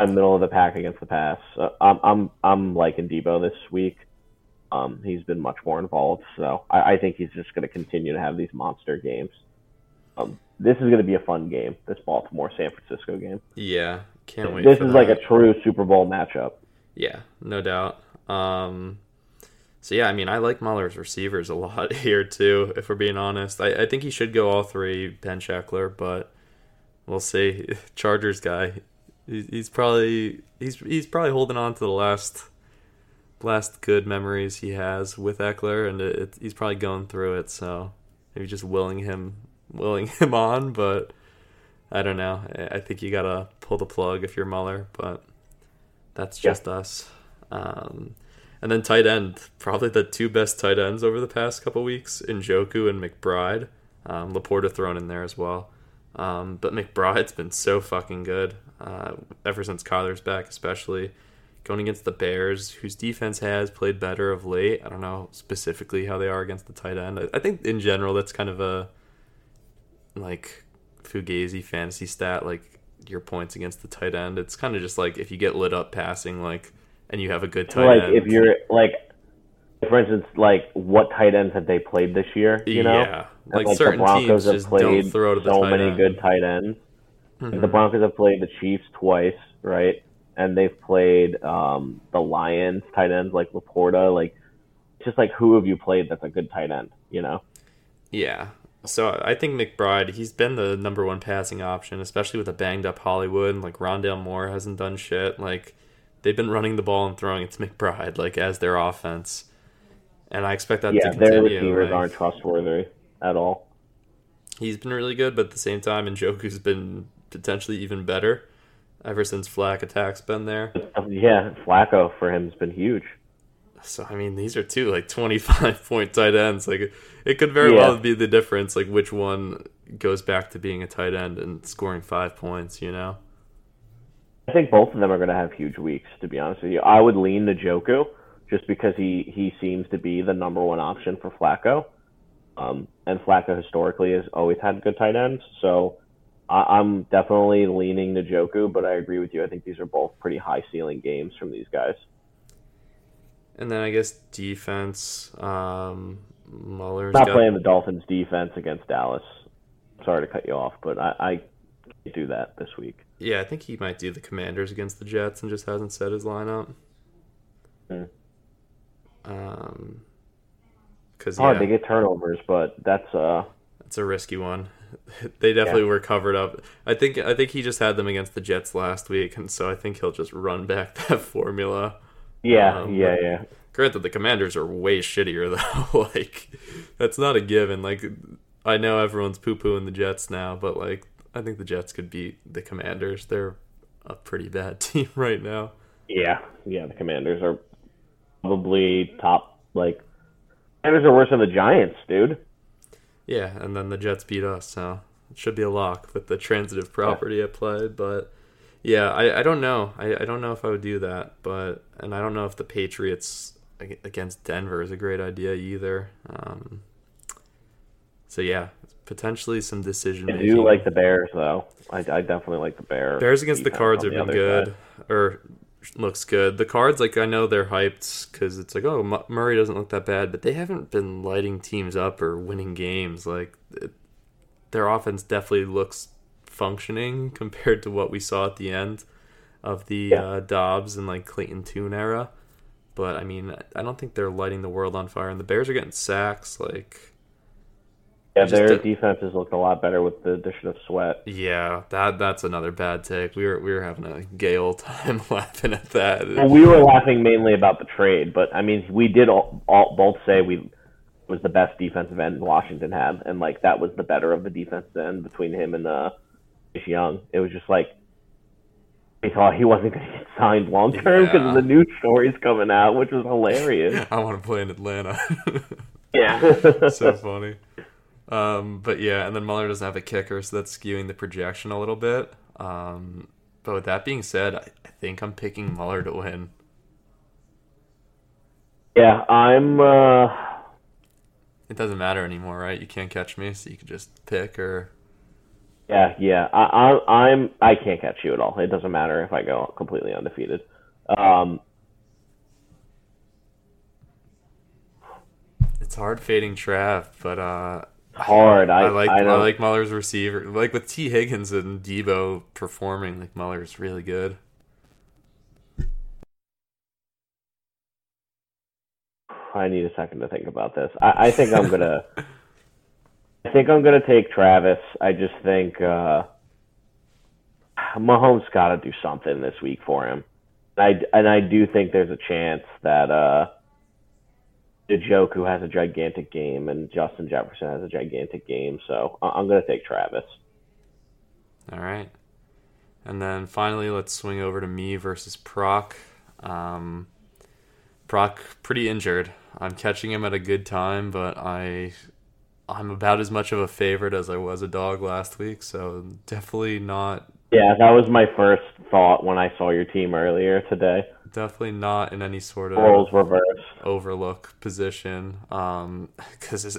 And middle of the pack against the pass. Uh, I'm I'm I'm liking Deebo this week. Um, he's been much more involved, so I, I think he's just going to continue to have these monster games. Um, this is going to be a fun game. This Baltimore San Francisco game. Yeah, can't wait. This is like a true Super Bowl matchup. Yeah, no doubt. Um, so yeah, I mean, I like Muller's receivers a lot here too. If we're being honest, I, I think he should go all three. Ben Sheckler, but we'll see. Chargers guy, he's, he's probably he's he's probably holding on to the last last good memories he has with Ekeler, and it, it, he's probably going through it. So maybe just willing him willing him on, but I don't know. I, I think you gotta pull the plug if you're Muller, but that's Yeah. just us. Um, and then tight end, probably the two best tight ends over the past couple weeks, Njoku and McBride. Um, LaPorta thrown in there as well. Um, but McBride's been so fucking good uh, ever since Kyler's back, especially going against the Bears, whose defense has played better of late. I don't know specifically how they are against the tight end. I, I think in general that's kind of a like fugazi fantasy stat, like your points against the tight end. It's kind of just like if you get lit up passing, like and you have a good tight like end. if you're like, for instance, like what tight ends have they played this year? You know, yeah, And, like, certain teams have just played don't throw to the so tight many end. good tight ends. Like, Mhm. the Broncos have played the Chiefs twice, right? And they've played um, the Lions tight ends like LaPorta. Like, just like who have you played that's a good tight end? You know? Yeah. So I think McBride, he's been the number one passing option, especially with a banged up Hollywood. Like Rondale Moore hasn't done shit. Like they've been running the ball and throwing it to McBride, like as their offense. And I expect that yeah, to their receivers like, aren't trustworthy at all. He's been really good, but at the same time, Njoku's been potentially even better ever since Flack Attack's been there. Yeah, Flacco for him has been huge. So I mean, these are two like twenty-five point tight ends. Like it could very Yeah. well be the difference, like which one goes back to being a tight end and scoring five points. You know? I think both of them are going to have huge weeks. To be honest with you, I would lean to Njoku just because he he seems to be the number one option for Flacco, um, and Flacco historically has always had good tight ends. So I, I'm definitely leaning to Njoku, but I agree with you. I think these are both pretty high ceiling games from these guys. And then I guess defense. Um, Muller's Not got playing the Dolphins defense against Dallas. Sorry to cut you off, but I, I can't do that this week. yeah. I think he might do the Commanders against the Jets and just hasn't set his lineup. Hmm. Um, because Hard yeah, to get turnovers, but that's uh It's a risky one. They definitely were covered up. I think I think he just had them against the Jets last week, and so I think he'll just run back that formula. Yeah Um, yeah yeah. Granted, the Commanders are way shittier though. like that's not a given. Like I know everyone's poo pooing the Jets now, but like I think the Jets could beat the Commanders. They're a pretty bad team right now. Yeah, yeah, the Commanders are probably top. Like, Commanders are worse than the Giants, dude. Yeah, and then the Jets beat us, so it should be a lock with the transitive property at play. But yeah, I, I don't know. I, I don't know if I would do that, but and I don't know if the Patriots against Denver is a great idea either. Um, so yeah, potentially some decision I making. do like the Bears, though. I, I definitely like the Bears. Bears against the Cards have the been good, side. or looks good. The Cards, like I know they're hyped because it's like, oh, M- Murray doesn't look that bad, but they haven't been lighting teams up or winning games. Like it, their offense definitely looks functioning compared to what we saw at the end of the Yeah. uh, Dobbs and like Clayton Tune era. But I mean, I don't think they're lighting the world on fire. And the Bears are getting sacks. Like, Yeah, their the- defense has looked a lot better with the addition of Sweat. yeah, that that's another bad take. We were we were having a gay old time laughing at that. Well, we were laughing mainly about the trade, but I mean, we did all, all both say we was the best defensive end Washington had, and like that was the better of the defensive end between him and uh, Chase Young. It was just like we thought he wasn't going to get signed long term because Yeah. of the news stories coming out, which was hilarious. I want to play in Atlanta. yeah. so funny. Um, but yeah, and then Muller doesn't have a kicker, so that's skewing the projection a little bit. Um, but with that being said, I, I think I'm picking Muller to win. yeah, I'm. uh It doesn't matter anymore, right? You can't catch me, so you can just pick or Yeah, yeah. I, I, I'm. I can't catch you at all. It doesn't matter if I go completely undefeated. Um, it's hard fading Trav, but uh, hard. I, I like I, I, like Muller's receiver. Like with T Higgins and Deebo performing, like Muller's really good. I need a second to think about this. I, I think I'm gonna. I think I'm gonna take Travis. I just think uh, Mahomes got to do something this week for him. And I and I do think there's a chance that uh, Njoku has a gigantic game and Justin Jefferson has a gigantic game. So I'm gonna take Travis. All right. And then finally, let's swing over to me versus Proc. Um, Proc pretty injured. I'm catching him at a good time, but I I'm about as much of a favorite as I was a dog last week, so definitely not Yeah, that was my first thought when I saw your team earlier today. definitely not in any sort of Roles reversed. overlook position um because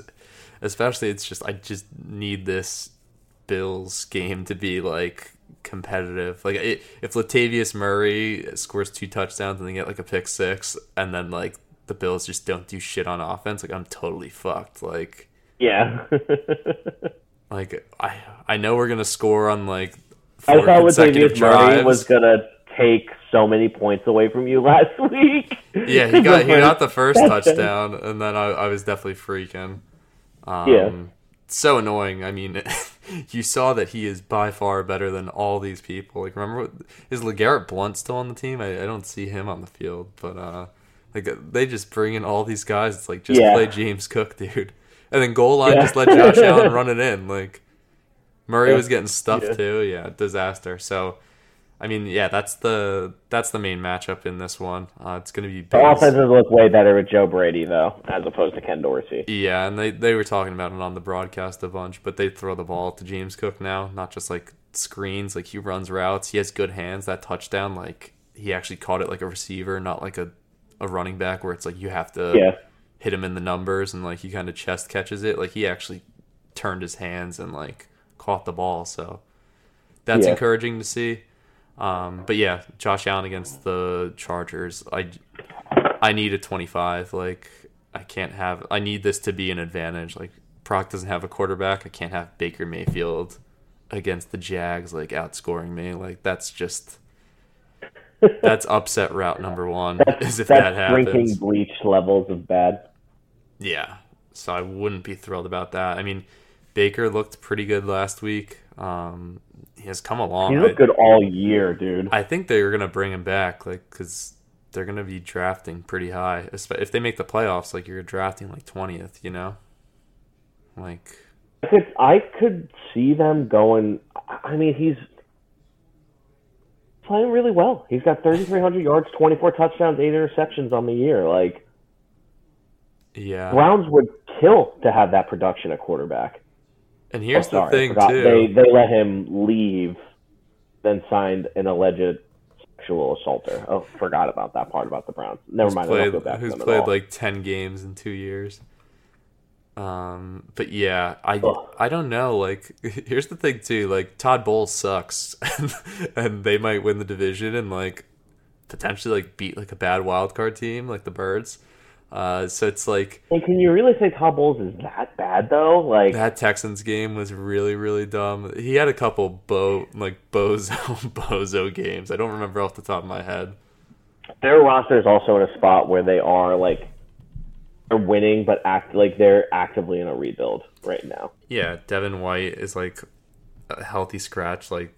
especially it's just i just need this bills game to be like competitive like it, if latavius murray scores two touchdowns and they get like a pick six and then like the bills just don't do shit on offense like i'm totally fucked like Yeah. like i i know we're gonna score on like I thought consecutive Latavius Murray was gonna take so many points away from you last week. Yeah, he got he got the first touchdown. touchdown, and then I, I was definitely freaking. Um, Yeah. So annoying. I mean, you saw that he is by far better than all these people. Like, remember, what, is LeGarrette Blount still on the team? I, I don't see him on the field, but uh, like they just bring in all these guys. It's like just Yeah. play James Cook, dude, and then goal line Yeah. just let Josh Allen run it in. Like Murray Yeah. was getting stuffed Yeah. too. Yeah, disaster. So. I mean, yeah, that's the that's the main matchup in this one. Uh, it's going to be The offenses look way better with Joe Brady though, as opposed to Ken Dorsey. Yeah, and they, they were talking about it on the broadcast a bunch, but they throw the ball to James Cook now, not just like screens. Like he runs routes, he has good hands. That touchdown, like he actually caught it like a receiver, not like a, a running back where it's like you have to Yeah. Hit him in the numbers and like he kind of chest catches it. Like he actually turned his hands and like caught the ball. So that's Yeah. encouraging to see. Um, but yeah, Josh Allen against the Chargers, I I need a 25. Like I can't have. I need this to be an advantage. Like Proc doesn't have a quarterback. I can't have Baker Mayfield against the Jags like outscoring me. Like that's just that's upset route number one. is if that That's drinking happens. bleach levels of bad. Yeah. So I wouldn't be thrilled about that. I mean, Baker looked pretty good last week. Um, he has come along. He looked good all year, dude. I think they're gonna bring him back, like, because they're gonna be drafting pretty high. If they make the playoffs, like you're drafting like twentieth, you know, like I could I could see them going. I mean, he's playing really well. He's got 3,300 yards, 24 touchdowns, eight interceptions on the year. Like yeah. Browns would kill to have that production at quarterback. And here's Oh, sorry, the thing too. They they let him leave, then signed an alleged sexual assaulter. Oh, forgot about that part about the Browns. Never who's mind. Played, go back who's played like ten games in two years. Um, but yeah, I Ugh. I don't know. Like, here's the thing too. Like, Todd Bowles sucks, and, and they might win the division and like potentially like beat like a bad wild card team like the Birds. Uh, so it's like Hey, can you really say Todd Bowles is that bad though? Like that Texans game was really really dumb. He had a couple bo like bozo bozo games. I don't remember off the top of my head. their roster is also in a spot where they are like they're winning, but act like they're actively in a rebuild right now. Yeah, Devin White is like a healthy scratch, like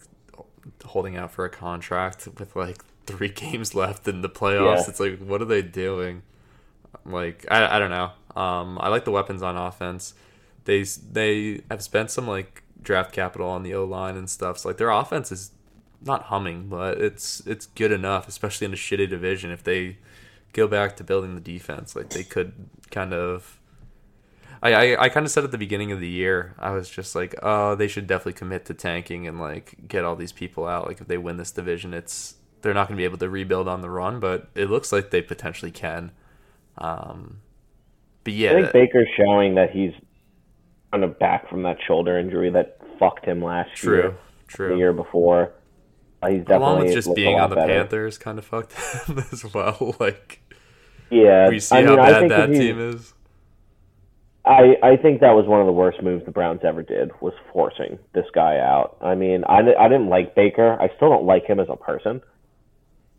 holding out for a contract with like three games left in the playoffs. Yeah. It's like, what are they doing? Like, I, I don't know. Um, I like the weapons on offense. They they have spent some like draft capital on the O line and stuff. So like their offense is not humming, but it's it's good enough, especially in a shitty division. If they go back to building the defense, like they could kind of. I, I, I kind of said at the beginning of the year, I was just like, oh, they should definitely commit to tanking and like get all these people out. Like if they win this division, it's they're not going to be able to rebuild on the run, but it looks like they potentially can. Um, but yeah, I think Baker's showing that he's kind of back from that shoulder injury that fucked him last year. true, year, the year before. Uh, he's definitely Along with just being on the better. Panthers, kind of fucked him as well. Like Yeah, we see I mean, how I bad that team is. I, I think that was one of the worst moves the Browns ever did was forcing this guy out. I mean, I, I didn't like Baker. I still don't like him as a person,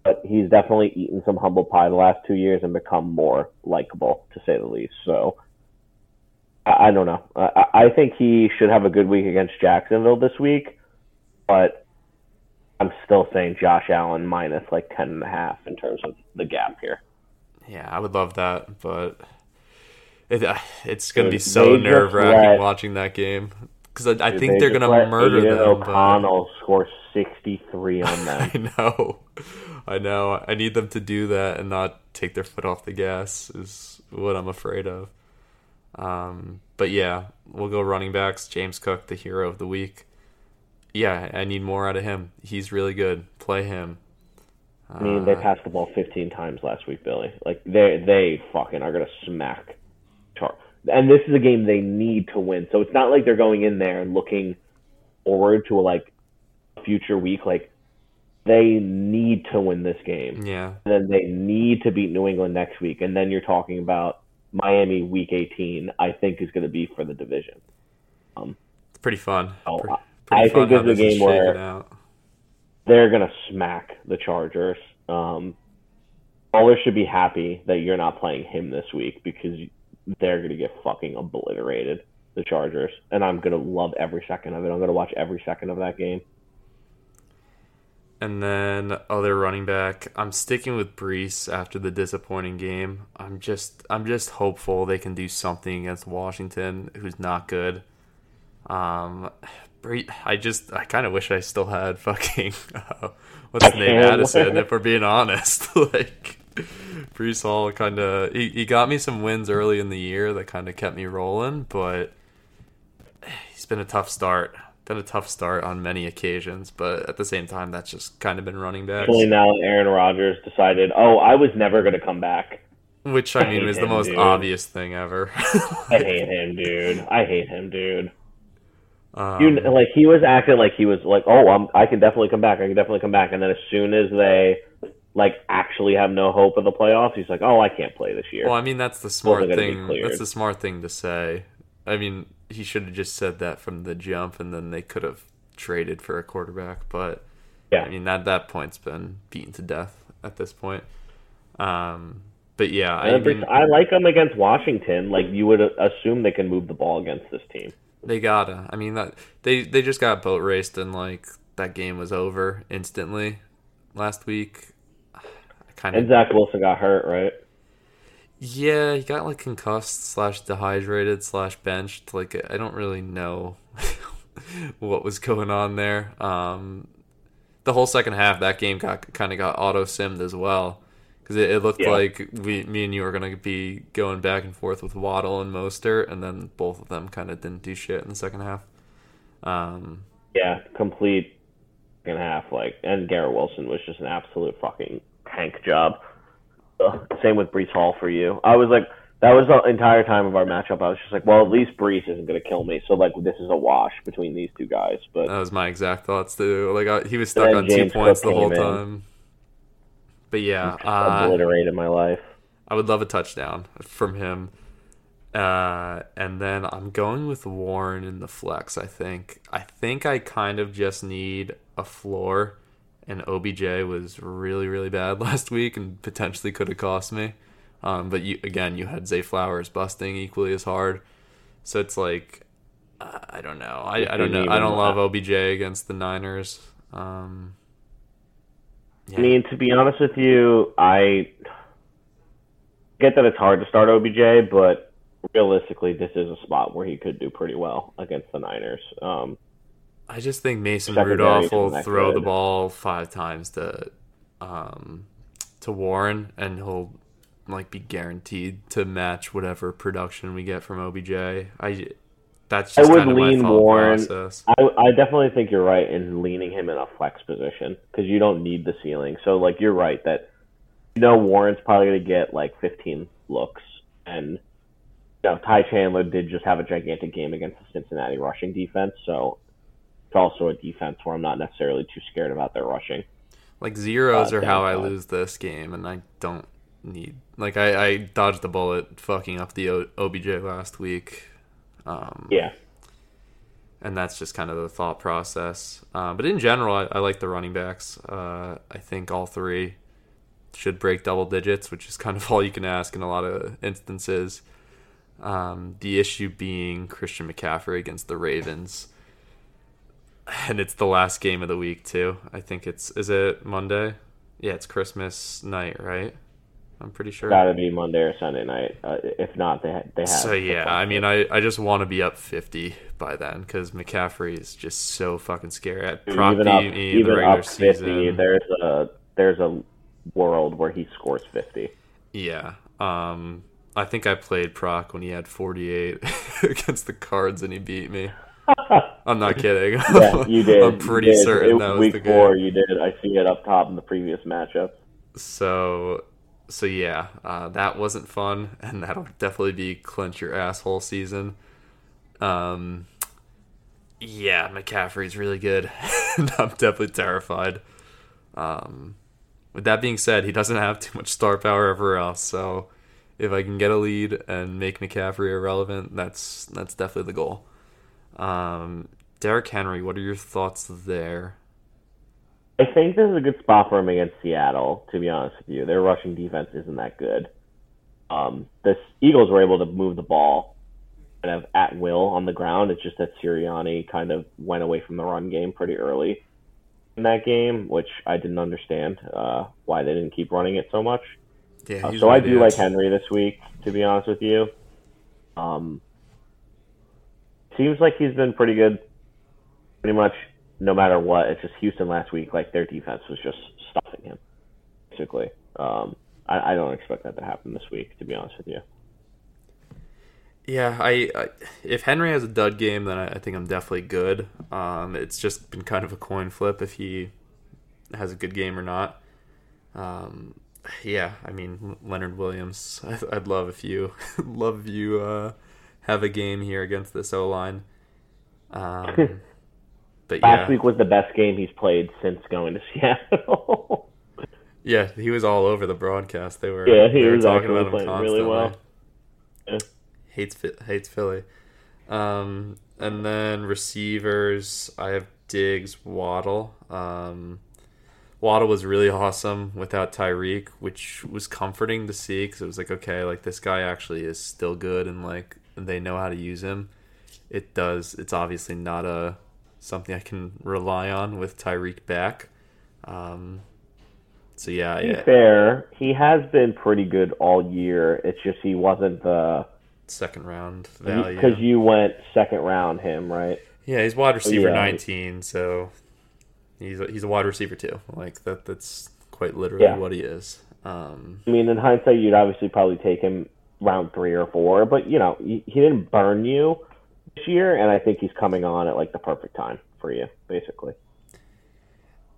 but he's definitely eaten some humble pie the last two years and become more likable, to say the least. So I, I don't know. I, I think he should have a good week against Jacksonville this week, but I'm still saying Josh Allen minus like ten and a half in terms of the gap here. Yeah, I would love that, but it, uh, it's going to be so nerve wracking watching that game because I, I think they they're going to murder them. but- O'Connell score 63 on them. I know, I know. I need them to do that and not take their foot off the gas. Is what I'm afraid of. Um, but yeah, we'll go running backs. James Cook, the hero of the week. Yeah, I need more out of him. He's really good. Play him. I mean, they Uh, passed the ball 15 times last week, Billy. Like they they fucking are gonna smack Char. And this is a game they need to win. So it's not like they're going in there and looking forward to a like future week. Like they need to win this game. yeah, And then they need to beat New England next week. And then you're talking about Miami week 18. I think is going to be for the division. it's pretty fun. Oh, Pre- I- pretty I fun think this is a game where- they're gonna smack the Chargers. Um, Bowler should be happy that you're not playing him this week because they're gonna get fucking obliterated, the Chargers, and I'm gonna love every second of it. I'm gonna watch every second of that game. And then other running back, I'm sticking with Breece after the disappointing game. I'm just I'm just hopeful they can do something against Washington, who's not good. Um, I just I kind of wish I still had fucking uh, what's his name Addison. If we're being honest, like Breece Hall kind of he, he got me some wins early in the year that kind of kept me rolling, but he's been a tough start. Been a tough start on many occasions, but at the same time, that's just kind of been running back. Especially now Aaron Rodgers decided, oh, I was never gonna come back. Which I mean hate is the most dude. obvious thing ever. I hate him, dude. I hate him, dude. um, You like he was acting like he was like, oh, I'm, I can definitely come back. I can definitely come back. And then as soon as they like actually have no hope of the playoffs, he's like, oh, I can't play this year. well, I mean that's the smart Wasn't gonna be thing. That's the smart thing to say. I mean, he should have just said that from the jump, and then they could have traded for a quarterback. But Yeah. I mean that that point's been beaten to death at this point. Um, but yeah, I mean, I like them against Washington. Like you would assume they can move the ball against this team. They gotta. I mean that they they just got boat raced and like that game was over instantly last week. I kind And Zach Wilson got hurt, right? Yeah, he got like concussed slash dehydrated slash benched. Like I don't really know what was going on there. Um, the whole second half that game got kind of got auto simmed as well because it, it looked Yeah. like we me and you were gonna be going back and forth with Waddle and Mostert, and then both of them kind of didn't do shit in the second half. Um, Yeah, complete second half. Like, and Garrett Wilson was just an absolute fucking tank job. Same with Breece Hall for you. I was like, that was the entire time of our matchup. I was just like, well, at least Breece isn't going to kill me. So like, this is a wash between these two guys. But That was my exact thoughts too. Like I, he was stuck on two points Cook the whole in. time. But yeah, uh, obliterated my life. I would love a touchdown from him. Uh, and then I'm going with Warren in the flex. I think. I think I kind of just need a floor, and OBJ was really really bad last week and potentially could have cost me. Um, but you again, you had Zay Flowers busting equally as hard, so it's like uh, I don't know. I, I don't know. I don't love OBJ against the Niners. Um, yeah. I mean, to be honest with you, I get that it's hard to start OBJ, but realistically, this is a spot where he could do pretty well against the Niners. Um, I just think Mason Rudolph will throw good. the ball five times to um, to Warren, and he'll like be guaranteed to match whatever production we get from OBJ. I that's just I would lean Warren. I, I definitely think you're right in leaning him in a flex position because you don't need the ceiling. So like you're right that you know Warren's probably going to get like 15 looks, and you know Ty Chandler did just have a gigantic game against the Cincinnati rushing defense, so it's also a defense where I'm not necessarily too scared about their rushing. Like zeros uh, are how I lose this game, and I don't need like I, I dodged the bullet fucking up the o- OBJ last week. Um, yeah, and that's just kind of the thought process. Uh, but in general, I, I, like the running backs. Uh, I think all three should break double digits, which is kind of all you can ask in a lot of instances. Um, the issue being Christian McCaffrey against the Ravens, and it's the last game of the week too. I think it's is it Monday? Yeah, it's Christmas night, right? I'm pretty sure. Got to be Monday or Sunday night. Uh, if not, they they have. So yeah, I mean, I, I just want to be up 50 by then because McCaffrey is just so fucking scary. At Proc even up, even up 50, season. there's a there's a world where he scores 50. Yeah. Um, I think I played Proc when he had 48 against the Cards and he beat me. I'm not kidding. Yeah, you did. I'm pretty did. certain it that was week the four. You did. I see it up top in the previous matchup. So, so yeah, uh, that wasn't fun, and that'll definitely be clench your asshole season. Um, yeah, McCaffrey's really good, and I'm definitely terrified. Um, with that being said, he doesn't have too much star power everywhere else. So if I can get a lead and make McCaffrey irrelevant, that's that's definitely the goal. Um, Derrick Henry, what are your thoughts there? I think this is a good spot for him against Seattle. To be honest with you, their rushing defense isn't that good. Um, the Eagles were able to move the ball kind of at will on the ground. It's just that Sirianni kind of went away from the run game pretty early in that game, which I didn't understand uh, why they didn't keep running it so much. Yeah, uh, so I do like Henry this week, to be honest with you. Um, seems like he's been pretty good, pretty much no matter what. It's just Houston last week, like their defense was just stuffing him, basically. Um, I, I don't expect that to happen this week, to be honest with you. Yeah, I, I, if Henry has a dud game, then I, I think I'm definitely good. Um, it's just been kind of a coin flip if he has a good game or not. Um, yeah, I mean Leonard Williams. I, would love if you love if you uh, have a game here against this O line. Um, but last yeah. week was the best game he's played since going to Seattle. yeah, he was all over the broadcast. They were yeah, he was talking about him constantly. really well. Yeah hates hates Philly. Um, and then receivers, I have Diggs, Waddle. Um, Waddle was really awesome without Tyreek, which was comforting to see because it was like, okay, like this guy actually is still good and like they know how to use him. It does. It's obviously not a something I can rely on with Tyreek back. Um, so yeah, to yeah. fair, he has been pretty good all year. It's just he wasn't the second round value. Because you went second round him, right? Yeah, he's wide receiver yeah. 19, so he's a, he's a wide receiver too. Like that that's quite literally yeah. what he is. Um, I mean, in hindsight, you'd obviously probably take him round three or four, but you know, he, he didn't burn you this year, and I think he's coming on at like the perfect time for you, basically.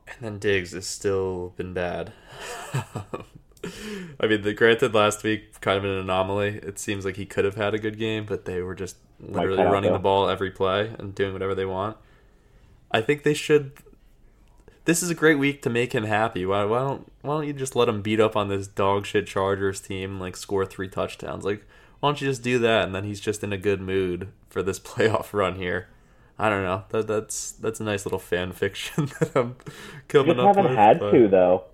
And then Diggs has still been bad. I mean, the granted last week kind of an anomaly. It seems like he could have had a good game, but they were just literally like running the ball every play and doing whatever they want. I think they should. This is a great week to make him happy. Why, why don't Why don't you just let him beat up on this dog shit Chargers team, like score three touchdowns? Like, why don't you just do that, and then he's just in a good mood for this playoff run here. I don't know. That that's that's a nice little fan fiction that I'm coming up haven't with. had but- to though.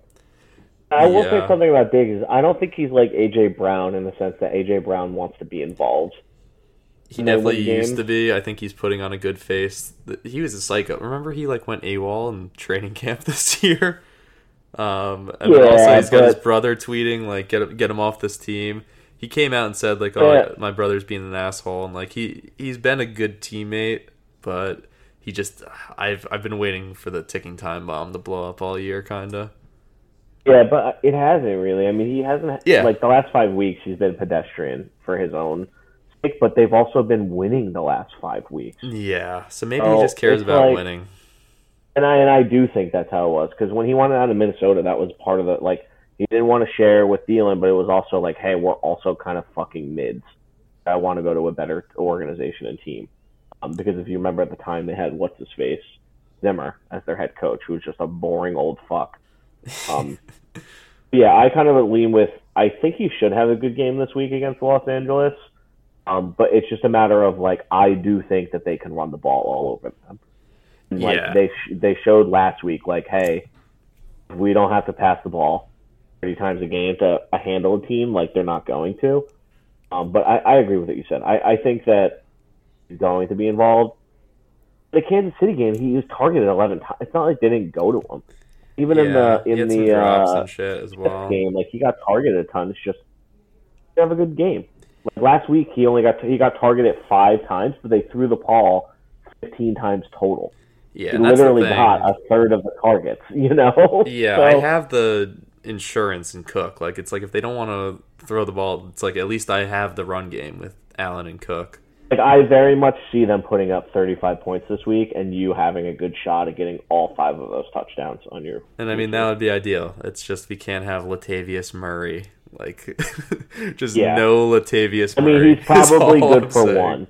I will say something about Diggs. I don't think he's like AJ Brown in the sense that AJ Brown wants to be involved. He And definitely used to be. I think he's putting on a good face. He was a psycho. Remember, he like went AWOL in training camp this year. Um, and Yeah, also he's got his brother tweeting like get him- get him off this team. He came out and said like, "Oh, Yeah. my brother's being an asshole," and like he he's been a good teammate, but he just I've I've been waiting for the ticking time bomb to blow up all year, kinda. Yeah, but it hasn't really. I mean, he hasn't. Yeah. Like the last five weeks, he's been pedestrian for his own sake, but they've also been winning the last five weeks. Yeah, so maybe Oh, he just cares about like- winning. And I and I do think that's how it was because when he went out of Minnesota, that was part of the like he didn't want to share with Thielen, but it was also like, hey, we're also kind of fucking mids. I want to go to a better organization and team. Um, because if you remember at the time, they had what's his face Zimmer as their head coach, who was just a boring old fuck. Um, yeah, I kind of lean with. I think he should have a good game this week against Los Angeles. Um, but it's just a matter of like I do think that they can run the ball all over them. Like Yeah. they sh- they showed last week, like hey, we don't have to pass the ball thirty times a game to uh, handle a team. Like they're not going to. Um, but I, I agree with what you said. I, I think that he's going to be involved. The Kansas City game, he was targeted eleven times. It's not like they didn't go to him. Even in the in the uh, shit as well. game, like he got targeted a ton. It's just have a good game. Like last week, he only got he got targeted five times, but they threw the ball fifteen times total. Yeah, He and that's the literally got a third of the targets. You know? Yeah, So, I have the insurance in Cook. Like it's like if they don't want to throw the ball, it's like at least I have the run game with Allen and Cook. Like I very much see them putting up thirty five points this week, and you having a good shot at getting all five of those touchdowns on your. And I mean that would be ideal. It's just we can't have Latavius Murray. Like just Yeah. no Latavius I mean, he's probably good I'm for saying. one.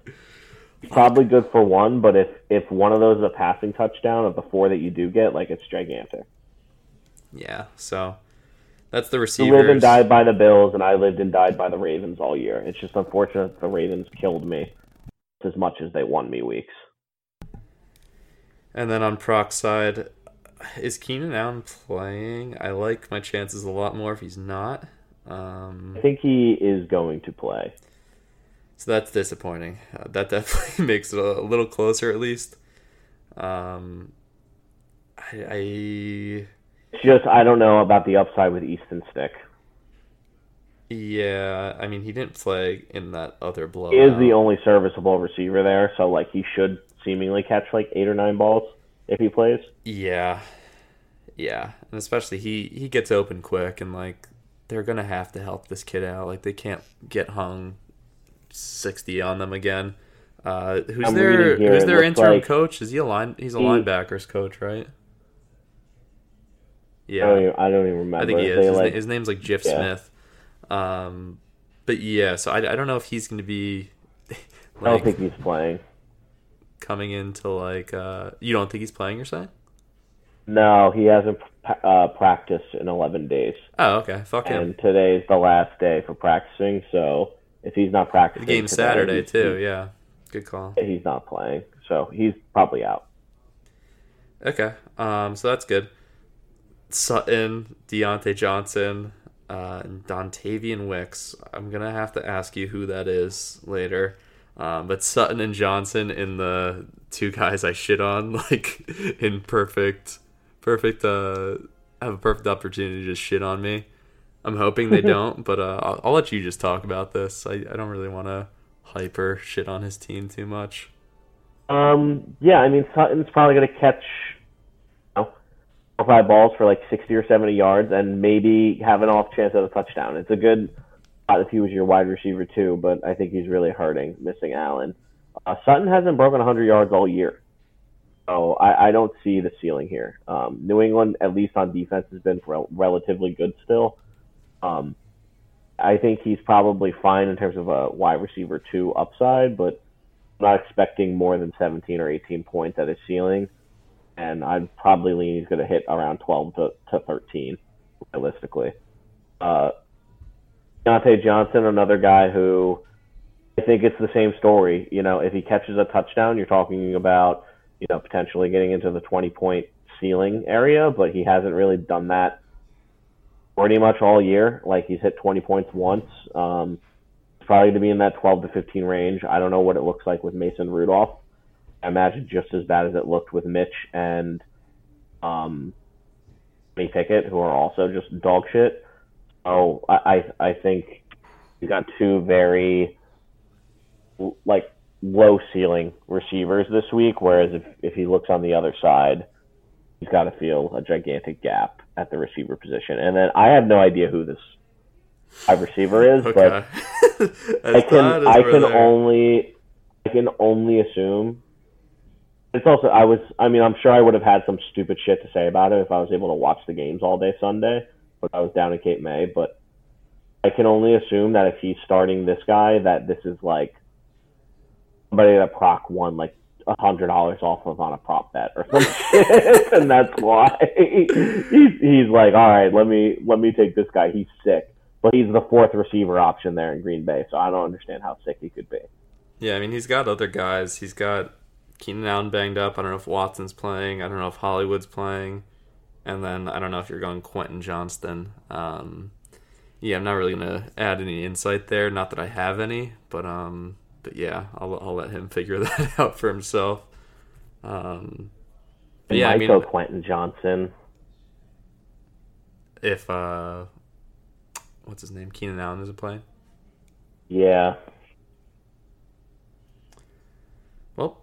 Probably good for one, but if if one of those is a passing touchdown of the four that you do get, like it's gigantic. Yeah, so that's the receiver. You receivers. lived and died by the Bills, and I lived and died by the Ravens all year. It's just unfortunate the Ravens killed me as much as they won me weeks. And then on Proc's side, is Keenan Allen playing? I like my chances a lot more if he's not. Um, I think he is going to play. So that's disappointing. Uh, that definitely makes it a little closer, at least. Um, I, I just I don't know about the upside with Easton Stick. yeah, I mean he didn't play in that other blowout. He is the only serviceable receiver there, so like he should seemingly catch like eight or nine balls if he plays. Yeah, yeah, and especially he he gets open quick, and like they're gonna have to help this kid out. Like they can't get hung sixty on them again. Uh, who's I'm their who's their interim like coach? Is he a line? He's a he- linebackers coach, right? I, Yeah, don't even, I don't even remember. I think he is. His, like, his name's like Giff Yeah. Smith. Um, but yeah, so I, I don't know if he's going to be I don't think he's playing. coming into like. Uh, you don't think he's playing? You're saying? No, he hasn't uh, practiced in 11 days, Oh, okay. Fuck him. and today's the last day for practicing. So if he's not practicing, game's today, Saturday too. Yeah, good call. He's not playing, so he's probably out. Okay, um, so that's good. Sutton, Diontae Johnson, uh, and Dontayvion Wicks. I'm gonna have to ask you who that is later. Um, but Sutton and Johnson in the two guys I shit on, like in perfect, perfect, uh, have a perfect opportunity to just shit on me. I'm hoping they don't, but uh, I'll, I'll let you just talk about this. I, I don't really want to hyper shit on his team too much. Um, yeah, I mean Sutton's probably going to catch, you know, five balls for like sixty or seventy yards, and maybe have an off chance at a touchdown. It's a good spot if he was your wide receiver too, but I think he's really hurting missing Allen. Uh, Sutton hasn't broken hundred yards all year, so I, I don't see the ceiling here. Um, New England, at least on defense, has been rel- relatively good still. Um, I think he's probably fine in terms of a wide receiver two upside, but I'm not expecting more than 17 or 18 points at his ceiling, and I'd probably lean he's going to hit around 12 to, to 13, realistically. Uh, Diontae Johnson, another guy who I think it's the same story. You know, if he catches a touchdown, you're talking about you know potentially getting into the 20 point ceiling area, but he hasn't really done that pretty much all year. Like he's hit 20 points once. Um, probably to be in that 12 to 15 range. I don't know what it looks like with Mason Rudolph. I imagine just as bad as it looked with Mitch and um, Kenny Pickett, who are also just dog shit. So I, I, I think you got two very like low ceiling receivers this week. Whereas if if he looks on the other side, he's got to feel a gigantic gap at the receiver position. And then I have no idea who this wide receiver is, Okay. but I can I can only I can only assume. It's also I was I mean I'm sure I would have had some stupid shit to say about it if I was able to watch the games all day Sunday, but I was down in Cape May. But I can only assume that if he's starting this guy, that this is like somebody that Proc won like a hundred dollars off of on a prop bet or some shit, and that's why he's he's like, all right, let me let me take this guy. He's sick, but he's the fourth receiver option there in Green Bay, so I don't understand how sick he could be. Yeah, I mean he's got other guys. He's got Keenan Allen banged up. I don't know if Watson's playing. I don't know if Hollywood's playing. And then I don't know if you're going Quentin Johnston. Um, yeah, I'm not really gonna add any insight there. Not that I have any, but um, but yeah, I'll I'll let him figure that out for himself. Um, yeah, I mean, Quentin Johnston. if uh, what's his name? Keenan Allen isn't playing. Yeah, Well,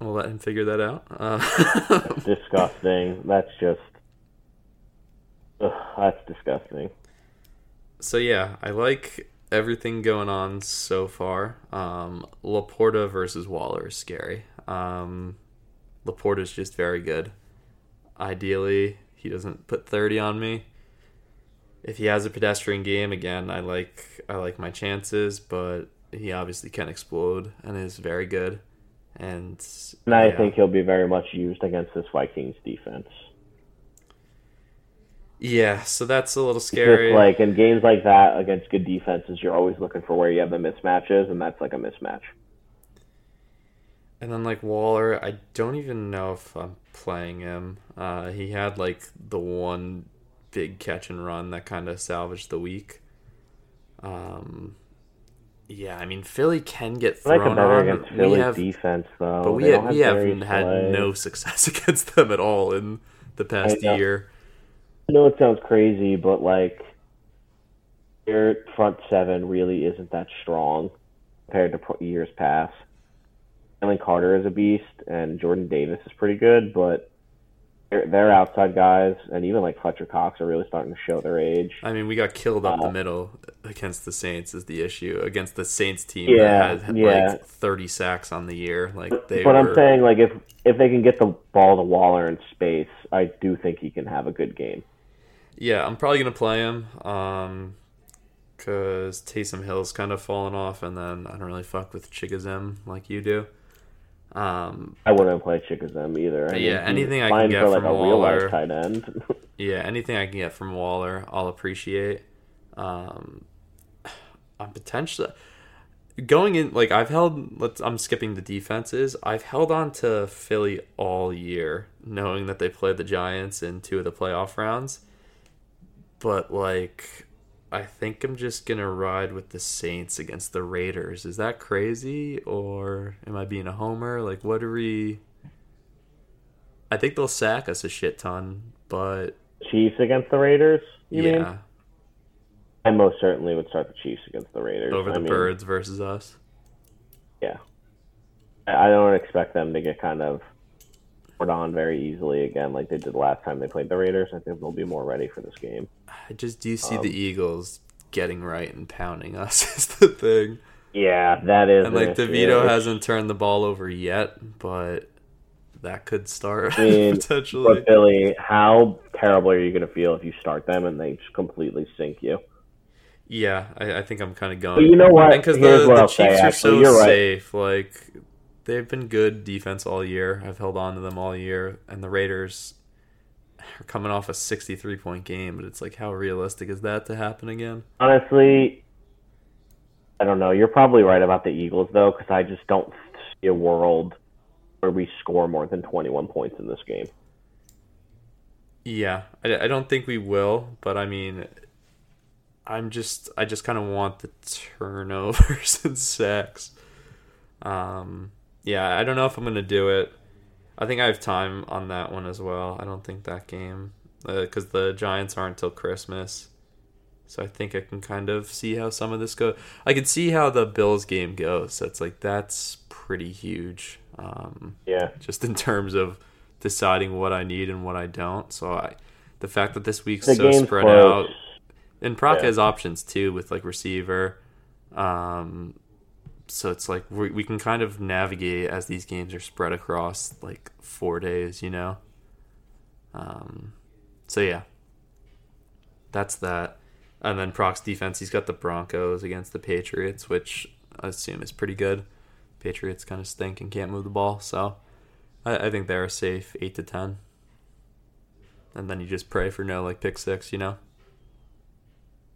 we'll let him figure that out. Uh, disgusting. That's just. Ugh, that's disgusting. So yeah, I like everything going on so far. Um, LaPorta versus Waller is scary. Um, LaPorta's just very good. Ideally, he doesn't put thirty on me. If he has a pedestrian game again, I like I like my chances, but he obviously can explode and is very good. And And I yeah. think he'll be very much used against this Vikings defense. Yeah, so that's a little scary. Just like in games like that against good defenses, you're always looking for where you have the mismatches, and that's like a mismatch. And then like Waller, I don't even know if I'm playing him. Uh, he had like the one big catch and run that kind of salvaged the week. Um, yeah, I mean Philly can get like thrown a better on. against We have, defense, though. but we have, we have Darius had no success against them at all in the past year. I know it sounds crazy, but like their front seven really isn't that strong compared to years past. Jalen Carter is a beast, and Jordan Davis is pretty good, but their their outside guys and even like Fletcher Cox are really starting to show their age. I mean, we got killed up the Uh, middle against the Saints is the issue. Against the Saints team Yeah, that had yeah. like 30 sacks on the year. Like they but were, I'm saying like if if they can get the ball to Waller in space, I do think he can have a good game. Yeah, I'm probably gonna play him. Um, cause Taysom Hill's kind of fallen off, and then I don't really fuck with Chigoziem like you do. Um, I wouldn't play Chigoziem either. I Yeah, he's anything I can get for from a Waller. tight end. yeah, anything I can get from Waller, I'll appreciate. Um, I'm potentially going in like I've held. Let's. I'm skipping the defenses. I've held on to Philly all year, knowing that they play the Giants in two of the playoff rounds. But like, I think I'm just gonna ride with the Saints against the Raiders. Is that crazy, or am I being a homer? Like, what are we? I think they'll sack us a shit ton, but Chiefs against the Raiders. You yeah. mean? I most certainly would start the Chiefs against the Raiders. over I the mean, birds versus us. Yeah. I I don't expect them to get kind of on very easily again, like they did last time they played the Raiders. I think they'll be more ready for this game. I just do see Um, the Eagles getting right and pounding us is the thing. Yeah, that is. And like issue. DeVito It's- hasn't turned the ball over yet, but that could start I mean, potentially. But Billy, how terrible are you going to feel if you start them and they just completely sink you? Yeah, I, I think I'm kind of going. But you know what? Because the, the Chiefs say, are so right. safe. Like they've been good defense all year. I've held on to them all year, and the Raiders are coming off a 63 point game. But it's like, how realistic is that to happen again? Honestly, I don't know. You're probably right about the Eagles though, because I just don't see a world where we score more than 21 points in this game. Yeah, I, I don't think we will, but I mean, I'm just I just kind of want the turnovers and sacks. Um, yeah, I don't know if I'm gonna do it. I think I have time on that one as well. I don't think that game because uh, the Giants aren't until Christmas, so I think I can kind of see how some of this goes. I can see how the Bills game goes. So it's like that's pretty huge. Um, yeah, just in terms of deciding what I need and what I don't. So I, the fact that this week's the so spread close. out, and Proc yeah. has options too with like receiver. Um, so it's like we we can kind of navigate as these games are spread across like four days, you know. Um, so yeah, that's that. And then Proc's defense, he's got the Broncos against the Patriots, which I assume is pretty good. Patriots kind of stink and can't move the ball, so I, I think they're safe eight to ten. And then you just pray for no like pick six, you know.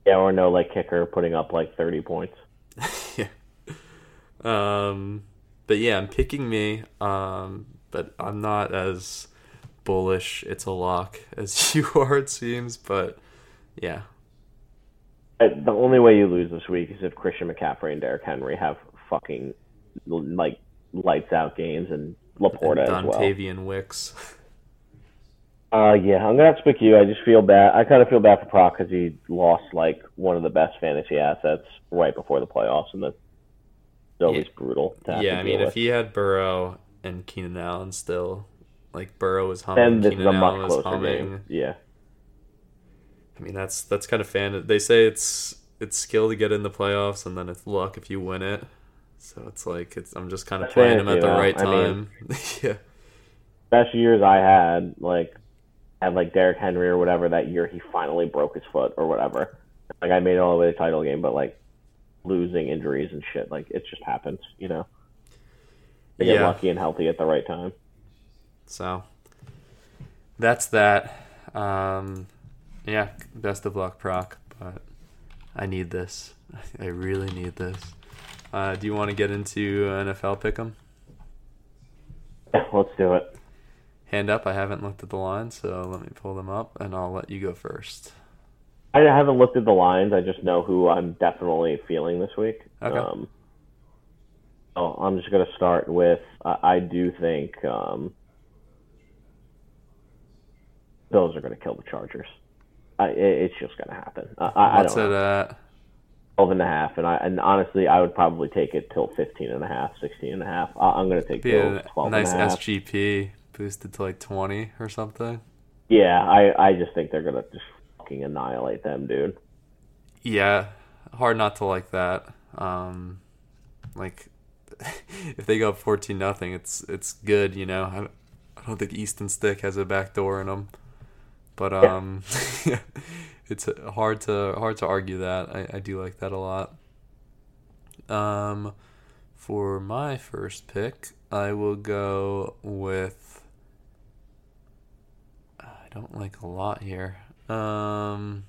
Yeah, or no like kicker putting up like thirty points. Um, but yeah, I'm picking me. Um, but I'm not as bullish. It's a lock as you are, it seems. But yeah, the only way you lose this week is if Christian McCaffrey and Derrick Henry have fucking like lights out games and LaPorta and as well. Wicks. Uh, yeah, I'm gonna have to pick you. I just feel bad. I kind of feel bad for Proc because he lost like one of the best fantasy assets right before the playoffs, and that's always yeah. brutal. yeah, I mean, with. if he had Burrow and Keenan Allen still, like Burrow was humming, this Keenan is a much Allen closer game. Yeah, I mean that's that's kind of fan. They say it's it's skill to get in the playoffs, and then it's luck if you win it. So it's like it's I'm just kind of playing him at the know. right time. I mean, yeah. Best years I had, like had like Derrick Henry or whatever that year he finally broke his foot or whatever. Like I made it all the way to the title game, but like losing injuries and shit, like it just happens, you know. They get yeah. lucky and healthy at the right time. So that's that. Um, yeah, best of luck, Proc. But I need this. I really need this. Uh, do you want to get into NFL pick'em? Yeah, let's do it. Hand up. I haven't looked at the line, so let me pull them up, and I'll let you go first. I haven't looked at the lines. I just know who I'm definitely feeling this week. Okay. Um, so I'm just going to start with uh, I do think um, Bills are going to kill the Chargers. I, it, it's just going to happen. I, What's I don't it at? 12 and a half and I and honestly I would probably take it till 15 and a half 16 and a half I'm going to take till 12 nice and a half. SGP boosted to like 20 or something yeah I I just think they're going to just fucking annihilate them dude yeah hard not to like that um like if they go up 14 nothing it's it's good you know I, I don't think Easton Stick has a back door in them but um yeah. it's hard to hard to argue that. I, I do like that a lot. Um, for my first pick, I will go with. I don't like a lot here. Um,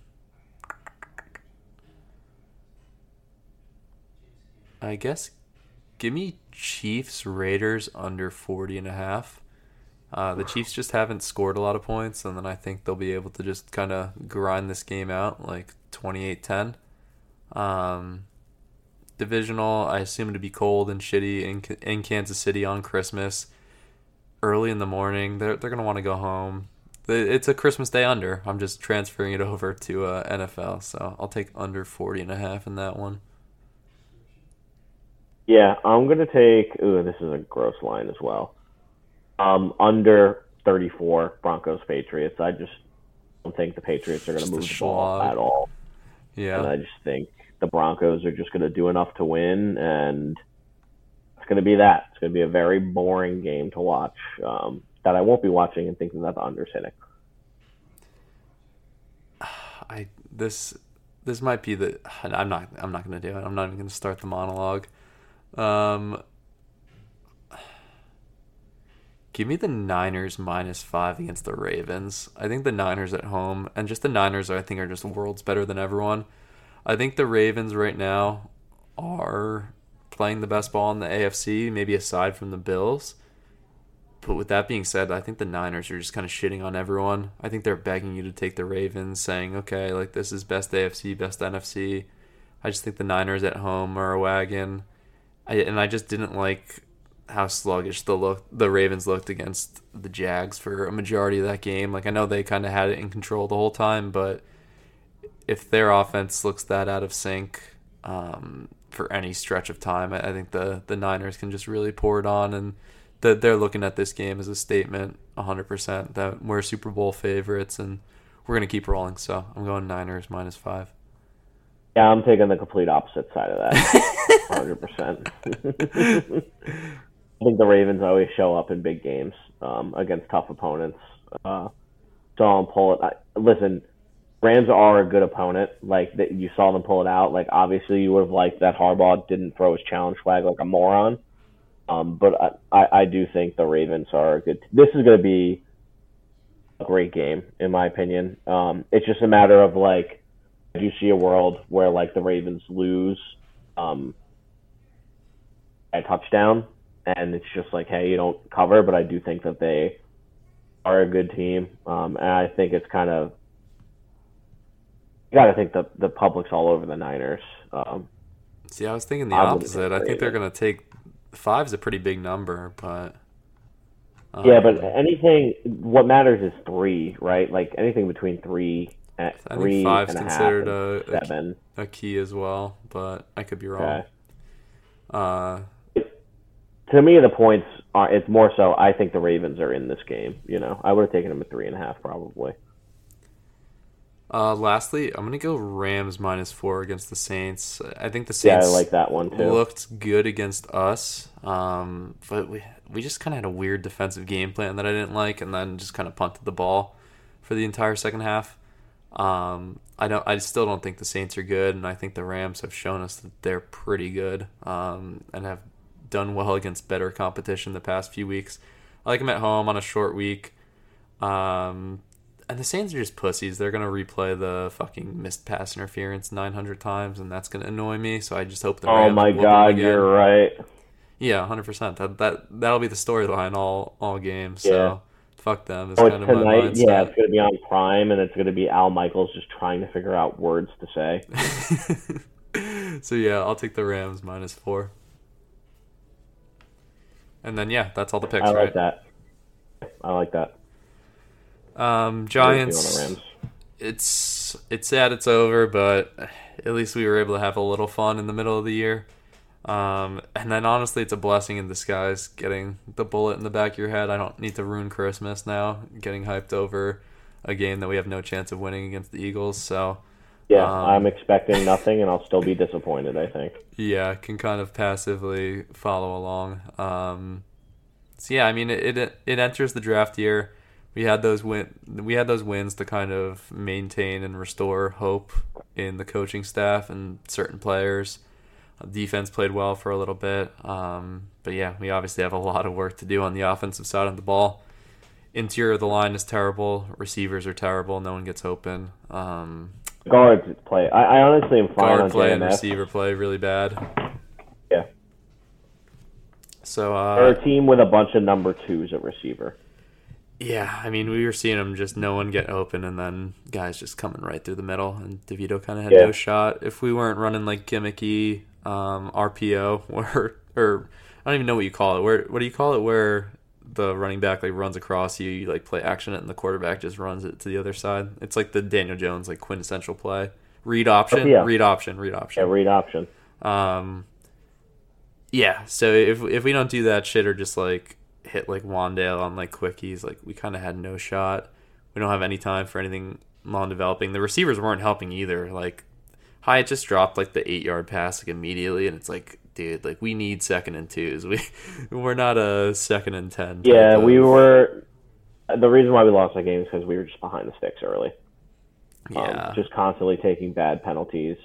I guess give me Chiefs Raiders under 40 and a half. Uh, the Chiefs just haven't scored a lot of points, and then I think they'll be able to just kind of grind this game out like 28 10. Um, divisional, I assume to be cold and shitty in, in Kansas City on Christmas. Early in the morning, they're, they're going to want to go home. It's a Christmas Day under. I'm just transferring it over to uh, NFL, so I'll take under 40 and a half in that one. Yeah, I'm going to take. Ooh, this is a gross line as well. Um, under 34 Broncos Patriots. I just don't think the Patriots are going to move the ball at all. Yeah. And I just think the Broncos are just going to do enough to win, and it's going to be that. It's going to be a very boring game to watch um, that I won't be watching and thinking that the under's hitting. I this this might be the I'm not I'm not to do it. I'm not even to start the monologue. Um, Give me the Niners minus five against the Ravens. I think the Niners at home, and just the Niners, I think, are just worlds better than everyone. I think the Ravens right now are playing the best ball in the AFC, maybe aside from the Bills. But with that being said, I think the Niners are just kind of shitting on everyone. I think they're begging you to take the Ravens, saying, okay, like this is best AFC, best NFC. I just think the Niners at home are a wagon. I, and I just didn't like how sluggish the look the Ravens looked against the Jags for a majority of that game. Like I know they kind of had it in control the whole time, but if their offense looks that out of sync um, for any stretch of time, I, I, think the the Niners can just really pour it on, and that they're looking at this game as a statement, 100% that we're Super Bowl favorites and we're gonna keep rolling. So I'm going Niners minus five. Yeah, I'm taking the complete opposite side of that. 100%. I think the Ravens always show up in big games um, against tough opponents. Uh, so I'll pull it. I, listen, Rams are a good opponent. Like that, you saw them pull it out. Like obviously, you would have liked that Harbaugh didn't throw his challenge flag like a moron. Um, but I, I do think the Ravens are a good. This is going to be a great game, in my opinion. Um, it's just a matter of like, do you see a world where like the Ravens lose um, a touchdown, and it's just like, hey, you don't cover. But I do think that they are a good team, um, and I think it's kind of you got to think the the public's all over the Niners. Um, See, I was thinking the opposite. I think they're going to take five's a pretty big number, but um, yeah, but anything what matters is three, right? Like anything between three and I three think five's considered a, a, seven. a key as well, but I could be wrong. Okay. Uh, to me, the points are. It's more so. I think the Ravens are in this game. You know, I would have taken them at three and a half probably. Uh, lastly, I'm gonna go Rams minus four against the Saints. I think the Saints. Yeah, I like that one too. Looked good against us, um, but we we just kind of had a weird defensive game plan that I didn't like, and then just kind of punted the ball for the entire second half. Um, I don't. I still don't think the Saints are good, and I think the Rams have shown us that they're pretty good um, and have done well against better competition the past few weeks. I like them at home on a short week. Um, and the Saints are just pussies. They're gonna replay the fucking missed pass interference 900 times, and that's gonna annoy me. So I just hope the. Oh Rams oh my god, you're right. Yeah, 100. percent That that that'll be the storyline all all game. So yeah. fuck them. It's oh, kind of tonight. yeah, it's gonna be on Prime, and it's gonna be Al Michaels just trying to figure out words to say. so yeah, I'll take the Rams minus four. And then yeah, that's all the picks. I like right? that. I like that. Um, Giants. It's it's sad it's over, but at least we were able to have a little fun in the middle of the year. Um, and then honestly, it's a blessing in disguise getting the bullet in the back of your head. I don't need to ruin Christmas now, getting hyped over a game that we have no chance of winning against the Eagles. So yeah, um, I'm expecting nothing, and I'll still be disappointed. I think. Yeah, can kind of passively follow along. Um, so yeah, I mean, it, it it enters the draft year we had those win we had those wins to kind of maintain and restore hope in the coaching staff and certain players. Defense played well for a little bit, um, but yeah, we obviously have a lot of work to do on the offensive side of the ball. Interior of the line is terrible. Receivers are terrible. No one gets open. Um, guards play. I, I honestly am fine guard play and receiver play really bad. Yeah. So uh, they're a team with a bunch of number twos at receiver. Yeah, I mean, we were seeing them just no one get open, and then guys just coming right through the middle, and DeVito kind of had yeah. no shot. If we weren't running like gimmicky um, RPO, or or I don't even know what you call it. Where what do you call it? Where the running back like runs across you, you like play action it, and the quarterback just runs it to the other side. It's like the Daniel Jones like quintessential play. Read option, yeah. read option, read option. Yeah, read option. Um, yeah. So if if we don't do that shit, or just like hit like Wan'Dale on like quickies, like we kind of had no shot. We don't have any time for anything long developing. The receivers weren't helping either. Like Hyatt just dropped like the eight yard pass like immediately, and it's like, dude, like we need second and twos. We we're not a second and ten. Yeah, we were. The reason why we lost that game is because we were just behind the sticks early. Yeah, um, just constantly taking bad penalties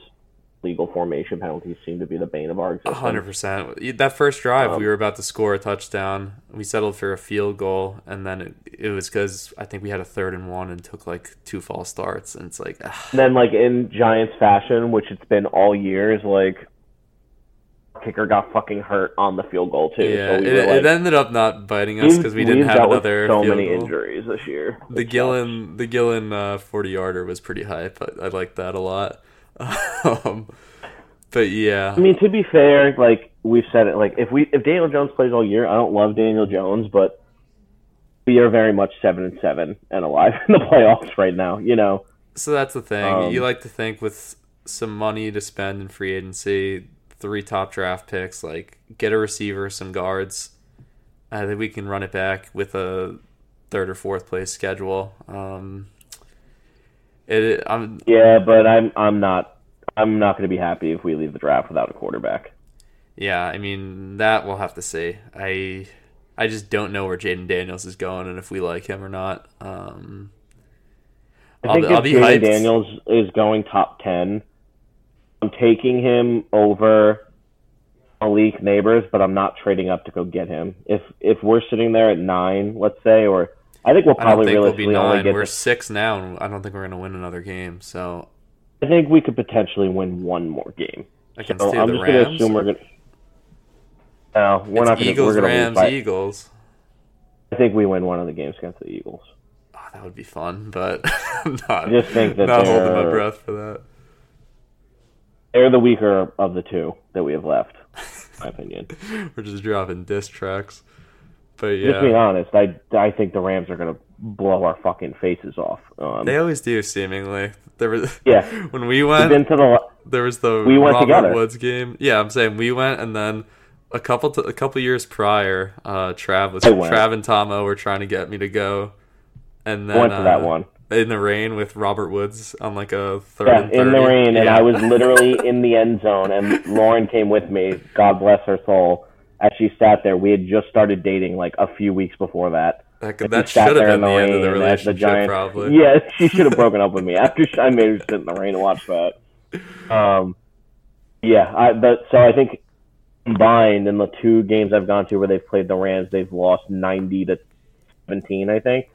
legal formation penalties seem to be the bane of our existence. hundred percent. That first drive, um, we were about to score a touchdown. We settled for a field goal, and then it, it was because I think we had a third and one and took like two false starts, and it's like. then, like in Giants fashion, which it's been all years, like kicker got fucking hurt on the field goal too. Yeah, so we it, like, it ended up not biting us because we didn't have another so many goal. injuries this year. The Gillan, the Gillan uh, forty yarder was pretty hype. I, I liked that a lot. um, but yeah, I mean, to be fair, like we've said it, like if we if Daniel Jones plays all year, I don't love Daniel Jones, but we are very much seven and seven and alive in the playoffs right now. You know, so that's the thing. Um, you like to think with some money to spend in free agency, three top draft picks, like get a receiver, some guards. I think we can run it back with a third or fourth place schedule. Um, it, I'm yeah, but I'm I'm not I'm not going to be happy if we leave the draft without a quarterback. Yeah, I mean that we'll have to see. I I just don't know where Jayden Daniels is going and if we like him or not. Um, I think I'll if Jayden. Daniels is going top ten, I'm taking him over Malik Nabers, but I'm not trading up to go get him. If if we're sitting there at nine, let's say, or I think we'll probably think we'll be realistically only nine. get. We're six now, and I don't think we're gonna win another game. So I think we could potentially win one more game. against So I'm the just going to assume we're going to. No, we're It's not going to. Eagles, We're going to lose Rams, by. Eagles. I think we win one of the games against the Eagles. Oh, that would be fun, but I'm not. I just think that not holding my breath for that. They're the weaker of the two that we have left, in my opinion. We're just dropping diss tracks. But Just being honest, I, I think the Rams are going to blow our fucking faces off. Um, they always do. Seemingly, there was yeah, when we went. been to the. There was the We went Robert together. Woods game. Yeah, I'm saying we went, and then a couple a couple years prior, uh, Trav was Trav and Tomo were trying to get me to go, and then I went to that uh, one. in the rain with Robert Woods on like a third. Yeah, in the 30. rain, and I was literally in the end zone, and Lauren came with me. God bless her soul. As she sat there, we had just started dating like a few weeks before that. that, that should have been in the, end of the as the relationship, giant- probably. Yeah, she should have broken up with me after I made her sit in the rain and watch that. Um, yeah, I, but so I think combined in the two games I've gone to where they've played the Rams, they've lost ninety to seventeen. I think.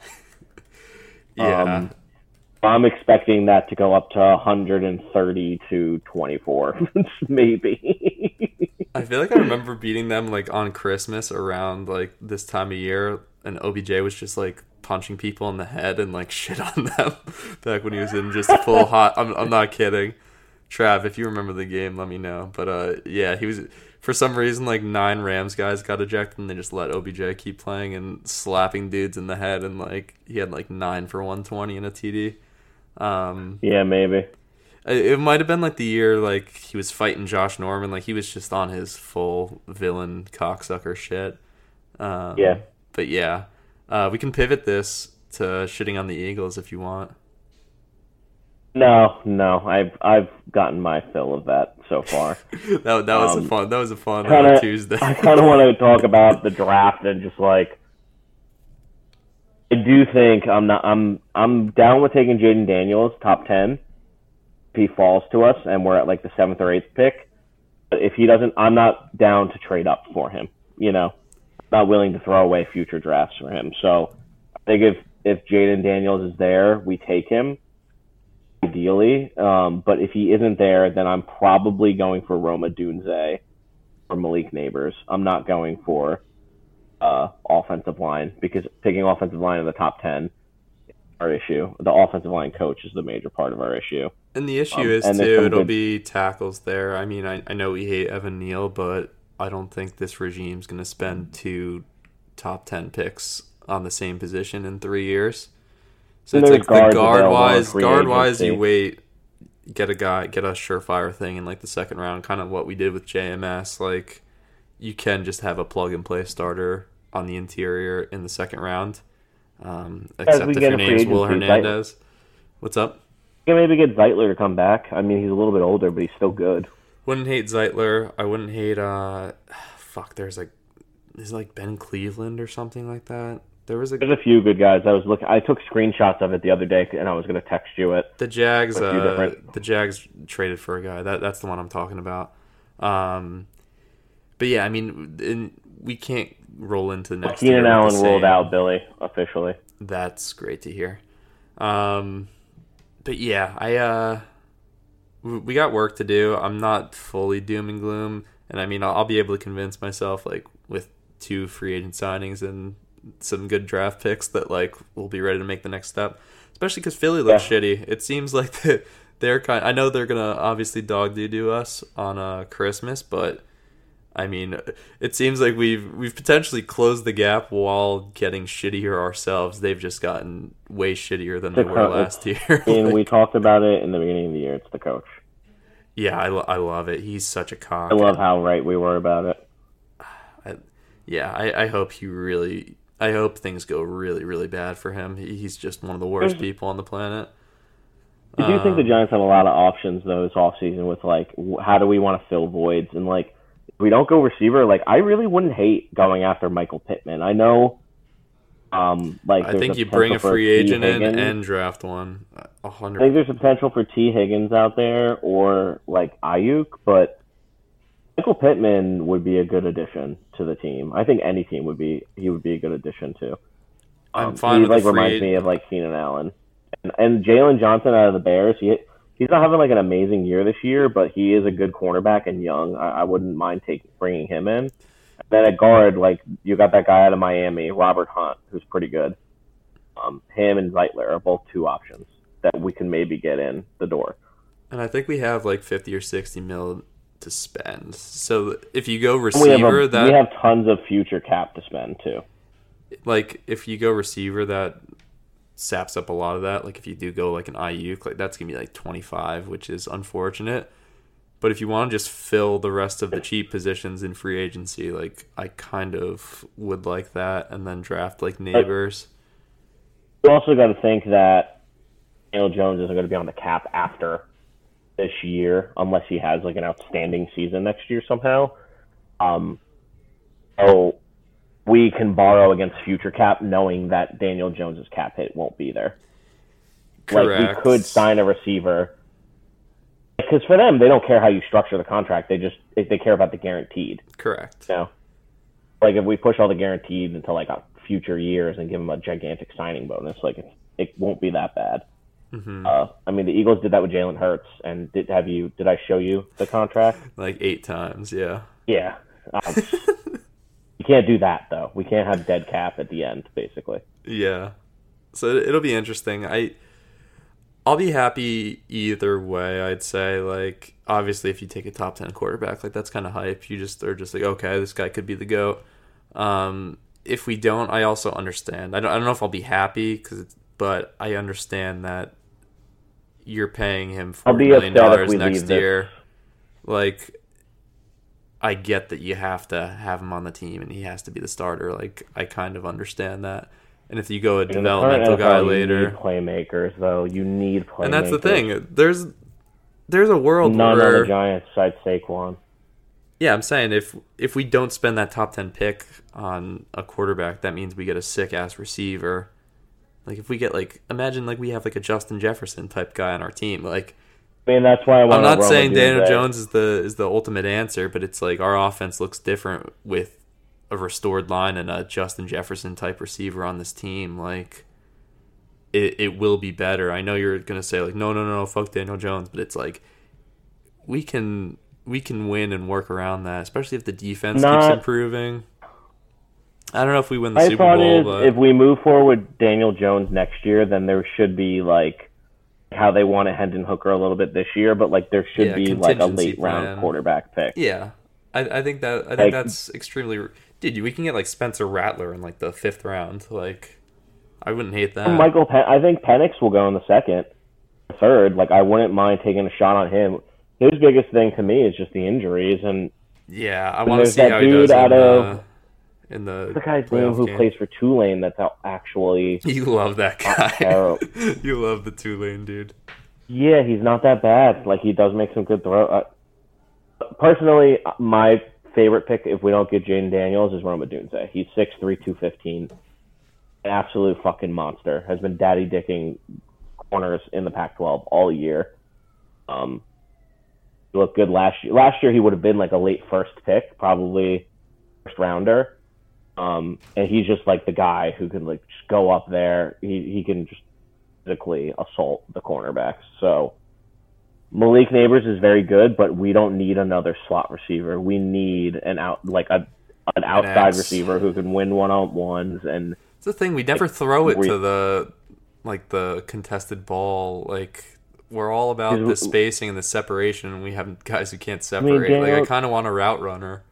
Yeah. Um, I'm expecting that to go up to 130 to 24, maybe. I feel like I remember beating them like on Christmas around like this time of year, and OBJ was just like punching people in the head and like shit on them back when he was in just a full hot. I'm, I'm not kidding. Trav, if you remember the game, let me know. But uh, yeah, he was for some reason like nine Rams guys got ejected, and they just let OBJ keep playing and slapping dudes in the head, and like he had like nine for 120 in a TD. Um, yeah, maybe. it might have been like the year like he was fighting Josh Norman, like he was just on his full villain cocksucker shit. Um, Yeah. But yeah, uh, we can pivot this to shitting on the Eagles if you want. No, no, I've I've gotten my fill of that so far. that that was Um, a fun that was a fun uh, Kinda, Tuesday. I kind of want to talk about the draft and just like I do think I'm not I'm I'm down with taking Jayden Daniels top ten if he falls to us and we're at like the seventh or eighth pick. But if he doesn't, I'm not down to trade up for him. You know, not willing to throw away future drafts for him. So I think if if Jayden Daniels is there, we take him ideally. Um, but if he isn't there, then I'm probably going for Rome Odunze or Malik Nabers. I'm not going for uh, offensive line because picking offensive line in the top ten our issue. The offensive line coach is the major part of our issue. and the issue um, is too, it'll good- be tackles there. I mean, I, I know we hate Evan Neal, but I don't think this regime's gonna spend two top ten picks on the same position in three years. So And it's like the guard wise, guard wise, you wait, get a guy, get a surefire thing in like the second round, kind of what we did with JMS. Like you can just have a plug and play starter on the interior in the second round, um, except if your name is Will Hernandez. What's up? You can maybe get Zeitler to come back. I mean, he's a little bit older, but he's still good. Wouldn't hate Zeitler. I wouldn't hate uh fuck, there's like is it like Ben Cleveland or something like that. There was a There's a few good guys. I was looking. I took screenshots of it the other day, and I was going to text you it. the Jags uh different- the Jags traded for a guy. That that's the one I'm talking about. Um but yeah, I mean in, we can't roll into the next year. Keenan Allen ruled out Billy officially. That's great to hear. Um, but yeah, I uh, we got work to do. I'm not fully doom and gloom. And I mean, I'll, I'll be able to convince myself like with two free agent signings and some good draft picks that like we'll be ready to make the next step. Especially because Philly looks Yeah. shitty. It seems like they're kind. I know they're gonna obviously dog do us on uh, Christmas, but I mean, it seems like we've we've potentially closed the gap while getting shittier ourselves. They've just gotten way shittier than they The were last year. And Like, we talked about it in the beginning of the year. It's the coach. yeah, I, lo- I love it. He's such a cock. I love how right we were about it. I, yeah, I, I hope he really. I hope things go really, really bad for him. He, he's just one of the worst people on the planet. I do think the Um, Giants have a lot of options though this offseason with like how do we want to fill voids and like we don't go receiver like I really wouldn't hate going after Michael Pittman. I know um like I think you bring a free agent in and draft one. I think there's a potential for Tee Higgins out there or like Aiyuk, but Michael Pittman would be a good addition to the team. I think any team would be he would be a good addition to. I'm Um, fine he with like reminds me of like Keenan Allen, and, and Jaylon Johnson out of the Bears. He he's not having like an amazing year this year, but he is a good cornerback and young. I, I wouldn't mind taking bringing him in. Then at guard, like you got that guy out of Miami, Robert Hunt, who's pretty good. Um, him and Zeitler are both two options that we can maybe get in the door. And I think we have like fifty or sixty mil to spend. So if you go And we receiver, have a, that we have tons of future cap to spend too. like if you go receiver, that saps up a lot of that. Like if you do go like an Aiyuk, like that's gonna be like twenty five, which is unfortunate. But if you want to just fill the rest of the cheap positions in free agency, like I kind of would like that, and then draft like Nabers. You also got to think that Daniel Jones isn't going to be on the cap after this year unless he has like an outstanding season next year somehow. Um, so we can borrow against future cap, knowing that Daniel Jones's cap hit won't be there. Like we could sign a receiver because for them they don't care how you structure the contract; they just they, care about the guaranteed. Correct. You know, like if we push all the guaranteed into like a future years and give them a gigantic signing bonus, like it, it won't be that bad. hmm Uh, I mean, the Eagles did that with Jalen Hurts, and did have you? Did I show you the contract? Like eight times, yeah. Yeah. Um, you can't do that though. We can't have dead cap at the end, basically. Yeah. So it'll be interesting. I I'll be happy either way, I'd say. Like obviously if you take a top 10 quarterback, like that's kind of hype. You just are just like, okay, this guy could be the goat. Um if we don't, I also understand. I don't I don't know if I'll be happy it's but I understand that you're paying him be million dollars next this. year. Like I get that you have to have him on the team and he has to be the starter. Like I kind of understand that. And if you go a In the current developmental guy NFL, you later, need playmakers though. You need playmakers. and that's the thing. There's there's a world None on where the Giants besides Saquon. yeah, I'm saying if if we don't spend that top ten pick on a quarterback, that means we get a sick ass receiver. Like if we get like imagine like we have like a Justin Jefferson type guy on our team. Like I mean, that's why I want. I'm not saying Daniel. Jones is the is the ultimate answer, but it's like our offense looks different with a restored line and a Justin Jefferson type receiver on this team. Like it it will be better. I know you're gonna say like no no no no fuck Daniel Jones, but it's like we can we can win and work around that, especially if the defense keeps improving. I don't know if we win the My Super Bowl, is, but if we move forward with Daniel Jones next year, then there should be like how they wanted Hendon Hooker a little bit this year, but like there should Yeah, be like a late round quarterback pick. Yeah, I, I think that I think Like- that's extremely. Dude, we can get like Spencer Rattler in like the fifth round. Like, I wouldn't hate that. Michael, Pen- I think Penix will go in the second, third. Like I wouldn't mind taking a shot on him. His biggest thing to me is just the injuries, and yeah, I want to see that how he dude does out of- in the the guy's name who game. plays for Tulane that's out actually. You love that guy. you love the Tulane dude. Yeah, he's not that bad. Like he does make some good throw. Uh, personally, my favorite pick if we don't get Jayden Daniels is Rome Odunze. He's 6'3", 215. An absolute fucking monster. Has been daddy dicking corners in the Pac-12 all year. Um, he looked good last year. Last year he would have been like a late first pick, probably first rounder. Um, and he's just like the guy who can like just go up there. He he can just physically assault the cornerbacks. So Malik Nabers is very good, but we don't need another slot receiver. We need an out like a an outside X. receiver who can win one on ones and It's the thing we never throw it we- to the like the contested ball. Like we're all about the spacing and the separation. and We have guys who can't separate. like I kind of want a route runner.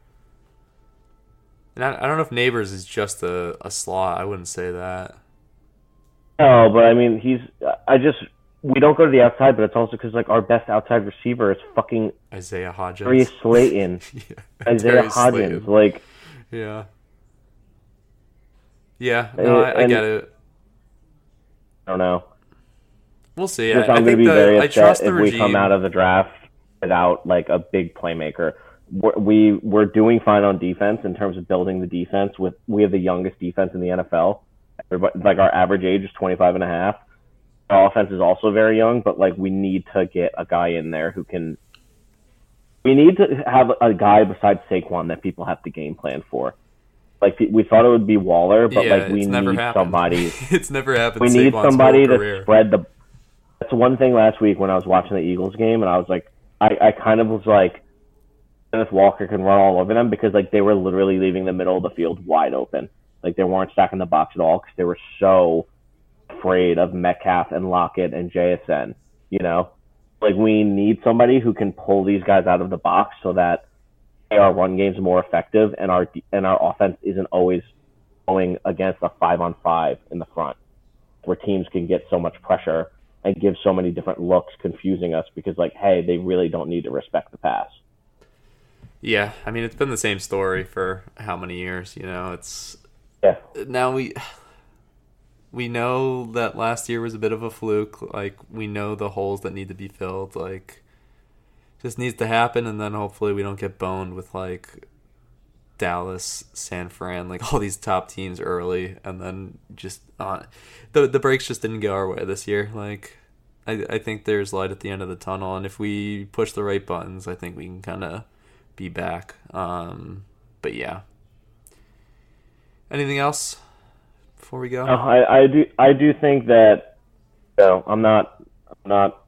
And I, I don't know if Nabers is just a, a slot. I wouldn't say that. No, but I mean, he's. I just we don't go to the outside, but it's also because like our best outside receiver is fucking Isaiah Hodgins. Darius Slayton, yeah. Isaiah Darius Hodgins. Slayton. Like, Yeah. Yeah, no, I, I get it. I don't know. We'll see. Just I, going to be the, very upset if we come out of the draft without like a big playmaker. We're, we we're doing fine on defense in terms of building the defense. With we have the youngest defense in the NFL. Everybody, like our average age is 25 and a half. Our offense is also very young, but like we need to get a guy in there who can. We need to have a guy besides Saquon that people have to game plan for. Like we thought it would be Waller, but yeah, like we need somebody it's never happened. we need Saquon's somebody to spread the. That's one thing last week when I was watching the Eagles game, and I was like, I, I kind of was like, Kenneth Walker can run all over them because like they were literally leaving the middle of the field wide open, like they weren't stacking the box at all because they were so afraid of Metcalf and Lockett and JSN. You know, like we need somebody who can pull these guys out of the box so that our run game's more effective and our and our offense isn't always going against a five on five in the front where teams can get so much pressure and give so many different looks, confusing us because, like, hey, they really don't need to respect the pass. Yeah, I mean it's been the same story for how many years? You know, it's Yeah, now we we know that last year was a bit of a fluke. Like we know the holes that need to be filled. Like just needs to happen, and then hopefully we don't get boned with like Dallas, San Fran, like all these top teams early, and then just uh, the the breaks just didn't go our way this year. Like I I think there's light at the end of the tunnel, and if we push the right buttons, I think we can kind of be back. Um, but yeah. Anything else before we go? No, I, I do. I do think that. You know, I'm not. I'm not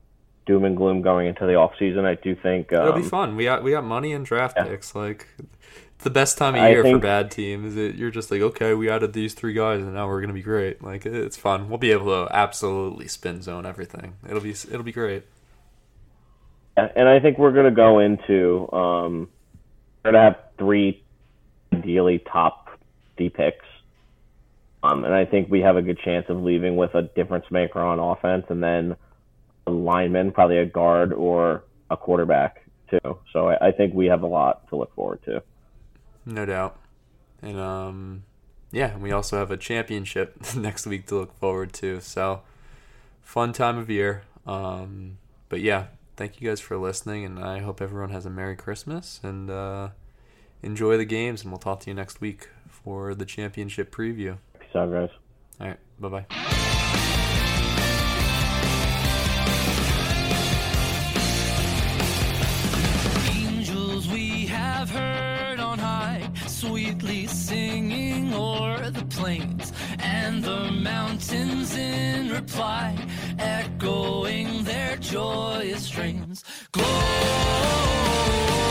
doom and gloom going into the off season. I do think. Um, It'll be fun. We got we got money and draft Yeah. picks. Like it's the best time of year for bad teams. It, you're just like, okay, we added these three guys, and now we're gonna be great. Like it's fun. We'll be able to absolutely spin zone everything. It'll be it'll be great. And I think we're going to go into um, going to have three ideally top D picks. Um, and I think we have a good chance of leaving with a difference maker on offense, and then a lineman, probably a guard or a quarterback too. So I, I think we have a lot to look forward to. No doubt. And um yeah, we also have a championship next week to look forward to. So fun time of year. Um but yeah, thank you guys for listening and I hope everyone has a Merry Christmas and uh enjoy the games and we'll talk to you next week for the championship preview. Peace out, guys. All right, bye-bye. angels we have heard on high, sweetly singing o'er the plains, and the mountains in reply, echoing their joyous strains. Glory.